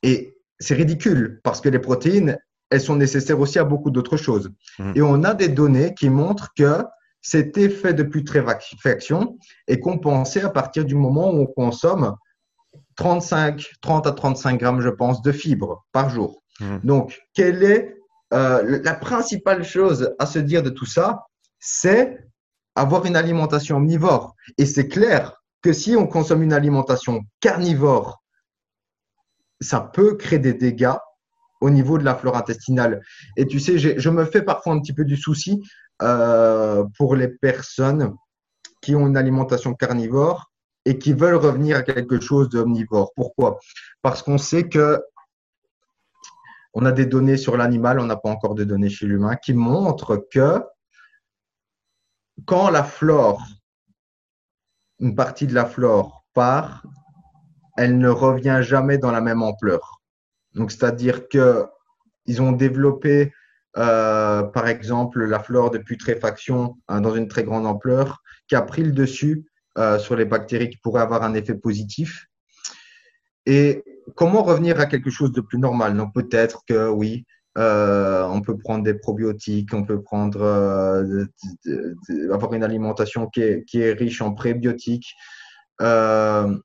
Et c'est ridicule parce que les protéines, elles sont nécessaires aussi à beaucoup d'autres choses. Mhm. Et on a des données qui montrent que cet effet de putréfaction est compensé à partir du moment où on consomme 35, 30 à 35 grammes, je pense, de fibres par jour. Mhm. Donc, quelle est euh, la principale chose à se dire de tout ça C'est avoir une alimentation omnivore. Et c'est clair que si on consomme une alimentation carnivore, ça peut créer des dégâts au niveau de la flore intestinale. Et tu sais, je me fais parfois un petit peu du souci euh, pour les personnes qui ont une alimentation carnivore et qui veulent revenir à quelque chose d'omnivore. Pourquoi? Parce qu'on sait que on a des données sur l'animal, on n'a pas encore de données chez l'humain, qui montrent que quand la flore, une partie de la flore part, elle ne revient jamais dans la même ampleur. Donc, c'est-à-dire que ils ont développé, euh, par exemple, la flore de putréfaction hein, dans une très grande ampleur, qui a pris le dessus euh, sur les bactéries qui pourraient avoir un effet positif. Et comment revenir à quelque chose de plus normal? Peut-être que oui, euh, on peut prendre des probiotiques, on peut prendre, euh, avoir une alimentation qui est, riche en prébiotiques. Euh,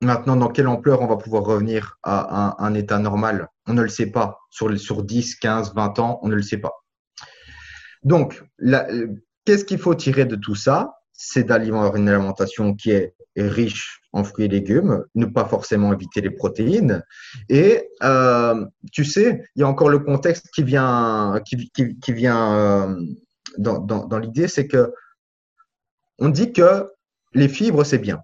maintenant, dans quelle ampleur on va pouvoir revenir à un, état normal? On ne le sait pas. Sur, sur 10, 15, 20 ans, on ne le sait pas. Donc, qu'est-ce qu'il faut tirer de tout ça? C'est d'alimenter une alimentation qui est riche en fruits et légumes, ne pas forcément éviter les protéines. Et euh, tu sais, il y a encore le contexte qui vient, qui, vient euh, dans l'idée, c'est que on dit que les fibres, c'est bien.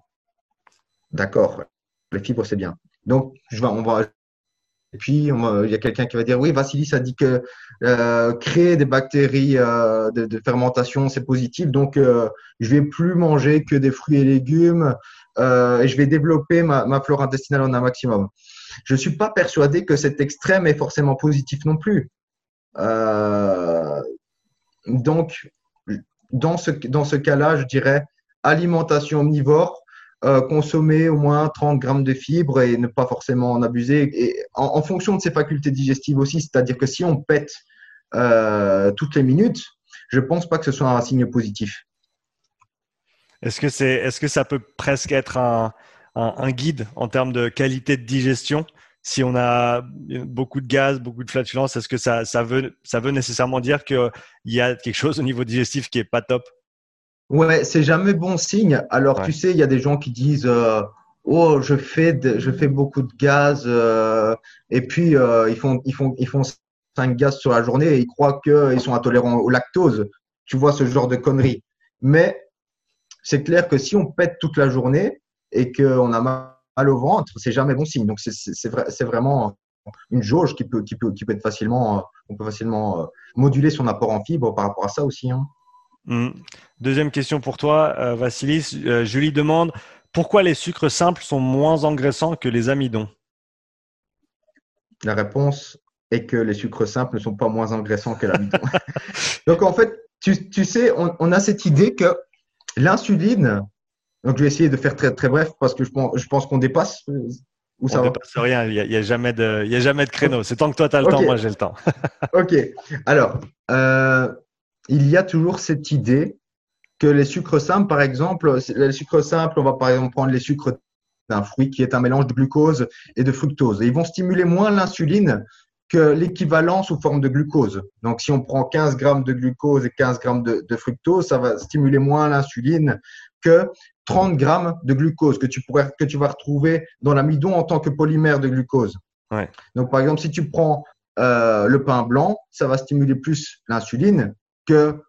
D'accord, les fibres, c'est bien. Donc, je vais, on va, et puis, il y a quelqu'un qui va dire, oui, Vassilis a dit que euh, créer des bactéries euh, de, fermentation, c'est positif. Donc, euh, je vais plus manger que des fruits et légumes euh, et je vais développer ma, ma, flore intestinale en un maximum. Je ne suis pas persuadé que cet extrême est forcément positif non plus. donc, dans ce, dans ce cas-là, je dirais alimentation omnivore, euh, consommer au moins 30 grammes de fibres et ne pas forcément en abuser. Et en, fonction de ses facultés digestives aussi, c'est-à-dire que si on pète euh, toutes les minutes, je ne pense pas que ce soit un signe positif. Est-ce que, ça peut presque être un, guide en termes de qualité de digestion? Si on a beaucoup de gaz, beaucoup de flatulence, est-ce que ça, ça, veut, ça veut nécessairement dire qu'il y a quelque chose au niveau digestif qui est pas top? Ouais, c'est jamais bon signe. Alors, tu sais, il y a des gens qui disent euh, Oh, je fais, je fais beaucoup de gaz, euh, et puis euh, ils, font, ils, font, ils font 5 gaz sur la journée et ils croient qu'ils sont intolérants au lactose. Tu vois ce genre de conneries. Mais c'est clair que si on pète toute la journée et qu'on a mal au ventre, c'est jamais bon signe. Donc, c'est vrai, vraiment une jauge qui peut, qui peut, qui peut être facilement, on peut facilement moduler son apport en fibres par rapport à ça aussi. Hein. Hmm. Deuxième question pour toi, euh, Vassilis. Euh, Julie demande pourquoi les sucres simples sont moins engraissants que les amidons? La réponse est que les sucres simples ne sont pas moins engraissants que l'amidon. [LAUGHS] donc en fait, tu, sais, on, a cette idée que l'insuline, donc je vais essayer de faire très, très bref parce que je pense, je pense qu'on dépasse. Euh, où ça on ne dépasse rien, il n'y a, jamais de, a jamais de créneau. C'est tant que toi tu as le temps, moi j'ai le temps. [LAUGHS] ok, alors, il y a toujours cette idée que les sucres simples, par exemple, les sucres simples, on va par exemple prendre les sucres d'un fruit qui est un mélange de glucose et de fructose. Et ils vont stimuler moins l'insuline que l'équivalent sous forme de glucose. Donc, si on prend 15 grammes de glucose et 15 grammes de, fructose, ça va stimuler moins l'insuline que 30 grammes de glucose que tu, pourrais, que tu vas retrouver dans l'amidon en tant que polymère de glucose. Donc, par exemple, si tu prends euh, le pain blanc, ça va stimuler plus l'insuline que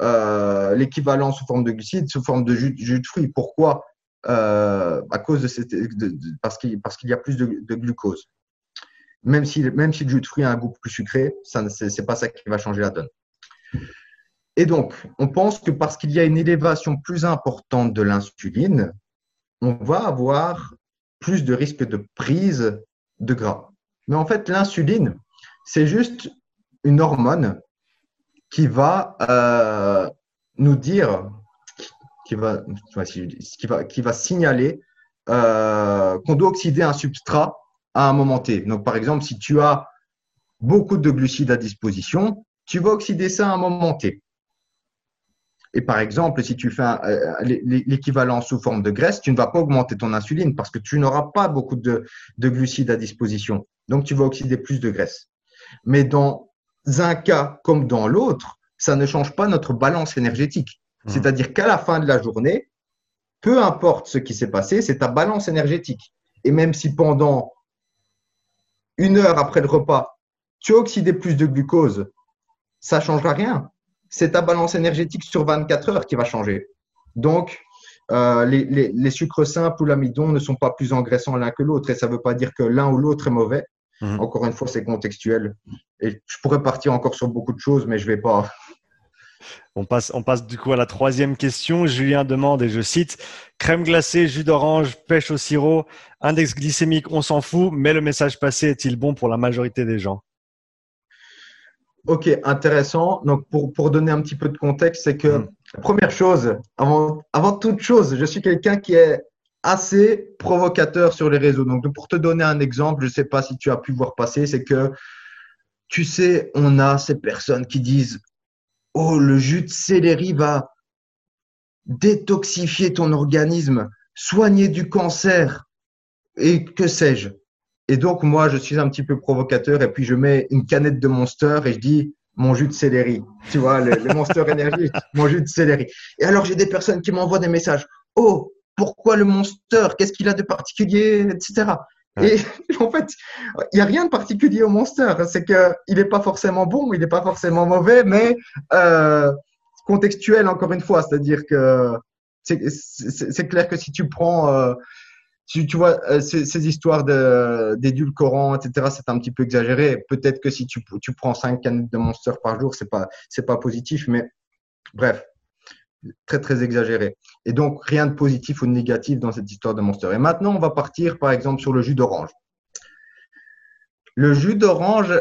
euh, l'équivalent sous forme de glucides, sous forme de jus, de fruits. Pourquoi? Euh, À cause de, cette, parce qu'il y a plus de, glucose. Même si, même si le jus de fruits a un goût plus sucré, ce n'est pas ça qui va changer la donne. Et donc, on pense que parce qu'il y a une élévation plus importante de l'insuline, on va avoir plus de risque de prise de gras. Mais en fait, l'insuline, c'est juste une hormone qui va euh, nous dire, qui va, signaler euh, qu'on doit oxyder un substrat à un moment T. Donc, par exemple, si tu as beaucoup de glucides à disposition, tu vas oxyder ça à un moment T. Et par exemple, si tu fais euh, l'équivalent sous forme de graisse, tu ne vas pas augmenter ton insuline parce que tu n'auras pas beaucoup de, glucides à disposition. Donc, tu vas oxyder plus de graisse. Mais dans un cas comme dans l'autre, ça ne change pas notre balance énergétique. Mmh. C'est-à-dire qu'à la fin de la journée, peu importe ce qui s'est passé, c'est ta balance énergétique. Et même si pendant une heure après le repas, tu as oxydé plus de glucose, ça ne changera rien c'est ta balance énergétique sur 24 heures qui va changer. Donc, euh, les, sucres simples ou l'amidon ne sont pas plus engraissants l'un que l'autre et ça ne veut pas dire que l'un ou l'autre est mauvais. Mhm. Encore une fois, c'est contextuel. Et je pourrais partir encore sur beaucoup de choses, mais je ne vais pas. On passe, on passe du coup à la troisième question. Julien demande, et je cite, crème glacée, jus d'orange, pêche au sirop, index glycémique, on s'en fout, mais le message passé est-il bon pour la majorité des gens? Ok, intéressant. Donc, pour, pour, donner un petit peu de contexte, c'est que la première chose, avant, avant toute chose, je suis quelqu'un qui est assez provocateur sur les réseaux. Donc, pour te donner un exemple, je ne sais pas si tu as pu voir passer, c'est que, tu sais, on a ces personnes qui disent Oh, le jus de céleri va détoxifier ton organisme, soigner du cancer et que sais-je. Et donc, moi, je suis un petit peu provocateur et puis je mets une canette de Monster et je dis mon jus de céleri. Tu vois, le, Monster Energy, [LAUGHS] mon jus de céleri. Et alors, j'ai des personnes qui m'envoient des messages. Oh, pourquoi le Monster Qu'est-ce qu'il a de particulier Etc. Et [LAUGHS] en fait, il n'y a rien de particulier au Monster. C'est qu'il n'est pas forcément bon, il n'est pas forcément mauvais, mais euh, contextuel encore une fois. C'est-à-dire que c'est clair que si tu prends euh, tu, tu vois, euh, ces, histoires d'édulcorants, etc., c'est un petit peu exagéré. Peut-être que si tu, tu prends 5 canettes de Monster par jour, c'est pas, c'est pas positif, mais bref, très, très exagéré. Et donc, rien de positif ou de négatif dans cette histoire de Monster. Et maintenant, on va partir, par exemple, sur le jus d'orange. Le jus d'orange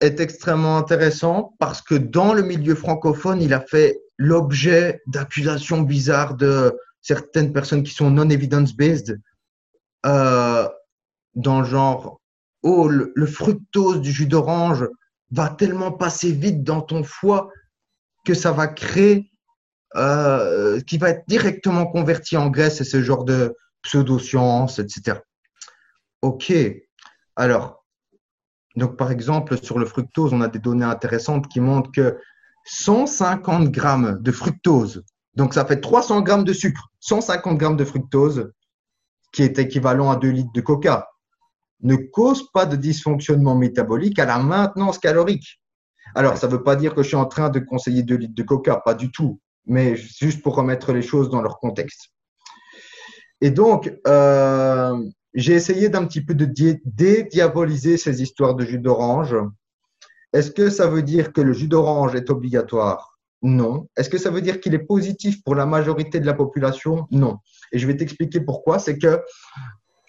est extrêmement intéressant parce que dans le milieu francophone, il a fait l'objet d'accusations bizarres de certaines personnes qui sont non evidence-based euh, dans le genre oh le, fructose du jus d'orange va tellement passer vite dans ton foie que ça va créer euh, qui va être directement converti en graisse et ce genre de pseudo-science, etc. Ok. Alors, donc par exemple, sur le fructose, on a des données intéressantes qui montrent que 150 grammes de fructose donc, ça fait 300 grammes de sucre, 150 grammes de fructose, qui est équivalent à 2 litres de coca, ne cause pas de dysfonctionnement métabolique à la maintenance calorique. Alors, ça ne veut pas dire que je suis en train de conseiller 2 litres de coca, pas du tout, mais juste pour remettre les choses dans leur contexte. Et donc, euh, j'ai essayé d'un petit peu de dédiaboliser ces histoires de jus d'orange. Est-ce que ça veut dire que le jus d'orange est obligatoire? Non. Est-ce que ça veut dire qu'il est positif pour la majorité de la population? Non. Et je vais t'expliquer pourquoi. C'est que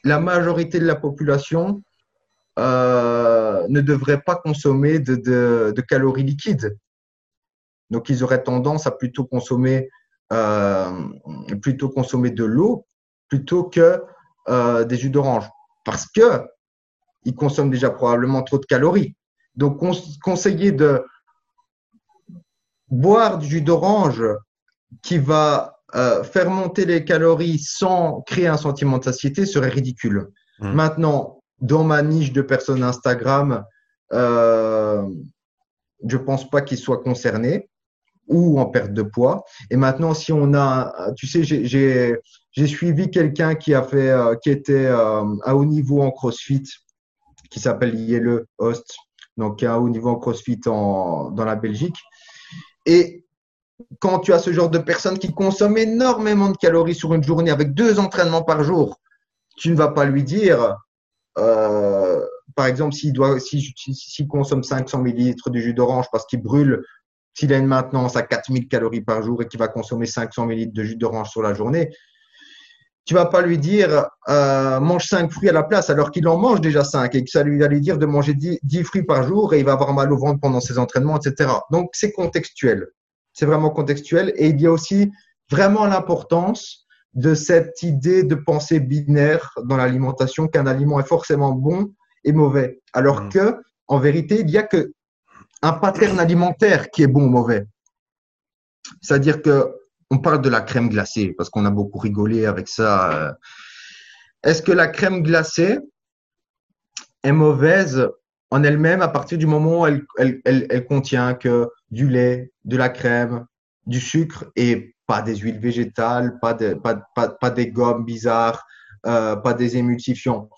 la majorité de la population euh, ne devrait pas consommer de, calories liquides. Donc, ils auraient tendance à plutôt consommer, euh, plutôt consommer de l'eau plutôt que euh, des jus d'orange. Parce qu'ils consomment déjà probablement trop de calories. Donc, conseiller de boire du jus d'orange qui va euh, faire monter les calories sans créer un sentiment de satiété serait ridicule. Mmh. Maintenant, dans ma niche de personnes Instagram, euh, je pense pas qu'ils soient concernés ou en perte de poids. Et maintenant, si on a, tu sais, j'ai suivi quelqu'un qui a fait, euh, qui était euh, à haut niveau en CrossFit, qui s'appelle Yele Host, donc à haut niveau en CrossFit en, dans la Belgique. Et quand tu as ce genre de personne qui consomme énormément de calories sur une journée avec deux entraînements par jour, tu ne vas pas lui dire, euh, par exemple, s'il doit, s'il consomme 500 millilitres de jus d'orange parce qu'il brûle, s'il a une maintenance à 4000 calories par jour et qu'il va consommer 500 millilitres de jus d'orange sur la journée, tu vas pas lui dire euh, mange 5 fruits à la place alors qu'il en mange déjà 5 et que ça lui va lui dire de manger 10, 10, fruits par jour et il va avoir mal au ventre pendant ses entraînements, etc. Donc c'est contextuel. C'est vraiment contextuel et il y a aussi vraiment l'importance de cette idée de pensée binaire dans l'alimentation qu'un aliment est forcément bon et mauvais. Alors mmh. que, en vérité, il n'y a que un pattern alimentaire qui est bon ou mauvais. C'est-à-dire que on parle de la crème glacée parce qu'on a beaucoup rigolé avec ça. Euh. Est-ce que la crème glacée est mauvaise en elle-même à partir du moment où elle, contient que du lait, de la crème, du sucre et pas des huiles végétales, pas des gommes bizarres, euh, pas des émulsifiants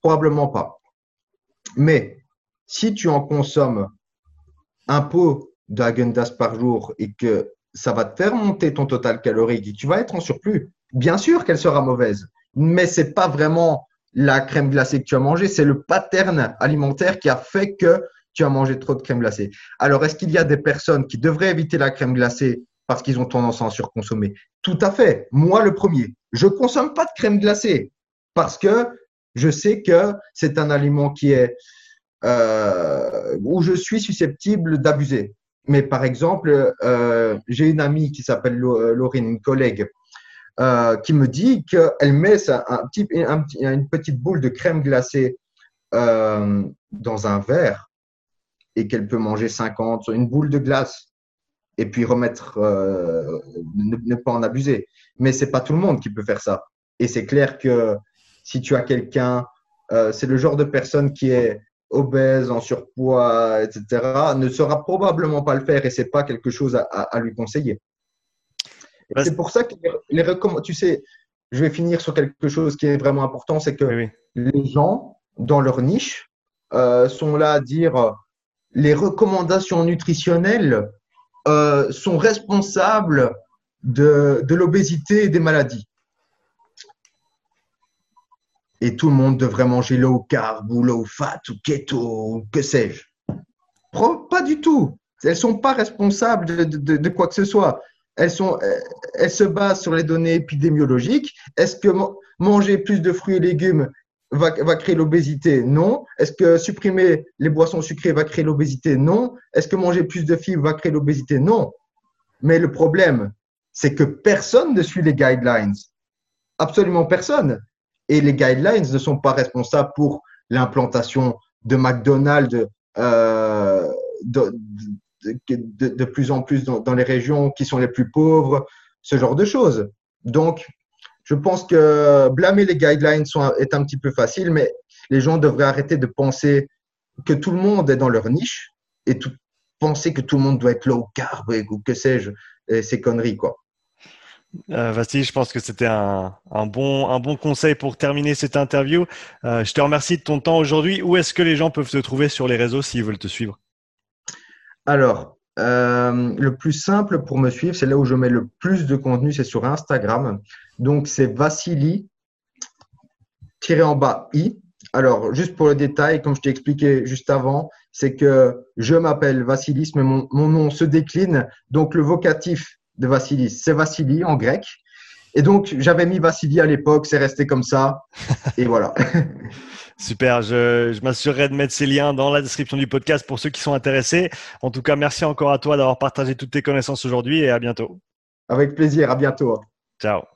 Probablement pas. Mais si tu en consommes un pot d'agendas par jour et que ça va te faire monter ton total calorique et tu vas être en surplus, bien sûr qu'elle sera mauvaise, mais c'est pas vraiment la crème glacée que tu as mangée, c'est le pattern alimentaire qui a fait que tu as mangé trop de crème glacée. Alors, est-ce qu'il y a des personnes qui devraient éviter la crème glacée parce qu'ils ont tendance à en surconsommer? Tout à fait. Moi, le premier. Je consomme pas de crème glacée parce que je sais que c'est un aliment qui est euh, où je suis susceptible d'abuser. Mais par exemple, euh, j'ai une amie qui s'appelle Laurine, une collègue, euh, qui me dit qu'elle met une petite boule de crème glacée euh, dans un verre et qu'elle peut manger 50, une boule de glace et puis remettre, euh, ne, pas en abuser. Mais c'est pas tout le monde qui peut faire ça. Et c'est clair que si tu as quelqu'un, euh, c'est le genre de personne qui est obèse, en surpoids, etc., ne saura probablement pas le faire et c'est pas quelque chose à, à lui conseiller. C'est pour ça que les, recommandations, tu sais, je vais finir sur quelque chose qui est vraiment important, c'est que les gens, dans leur niche, euh, sont là à dire les recommandations nutritionnelles euh, sont responsables de, de l'obésité et des maladies. Et tout le monde devrait manger low carb ou low fat ou keto ou que sais-je. Pas du tout. Elles sont pas responsables de, quoi que ce soit elles, sont, elles se basent sur les données épidémiologiques. Est-ce que manger plus de fruits et légumes va, va créer l'obésité? Non. Est-ce que supprimer les boissons sucrées va créer l'obésité? Non. Est-ce que manger plus de fibres va créer l'obésité? Non. Mais le problème, c'est que personne ne suit les guidelines. Absolument personne. Et les guidelines ne sont pas responsables pour l'implantation de McDonald's, euh, de, plus en plus dans, les régions qui sont les plus pauvres, ce genre de choses. Donc, je pense que blâmer les guidelines est un petit peu facile, mais les gens devraient arrêter de penser que tout le monde est dans leur niche et penser que tout le monde doit être low carb ou que sais-je, ces conneries, quoi. Euh, je pense que c'était un, bon, conseil pour terminer cette interview. Euh, je te remercie de ton temps aujourd'hui. Où est-ce que les gens peuvent te trouver sur les réseaux s'ils veulent te suivre? Alors, euh, le plus simple pour me suivre, c'est là où je mets le plus de contenu, c'est sur Instagram. Donc, c'est Vassili tiré en bas i. Alors, juste pour le détail, comme je t'ai expliqué juste avant, c'est que je m'appelle Vassilis, mais mon, nom se décline. Donc, le vocatif de Vassilis, c'est Vassili en grec. Et donc, j'avais mis Vassili à l'époque, c'est resté comme ça. [LAUGHS] Et voilà. [LAUGHS] Super, je, je m'assurerai de mettre ces liens dans la description du podcast pour ceux qui sont intéressés. En tout cas, merci encore à toi d'avoir partagé toutes tes connaissances aujourd'hui et à bientôt. Avec plaisir, à bientôt. Ciao.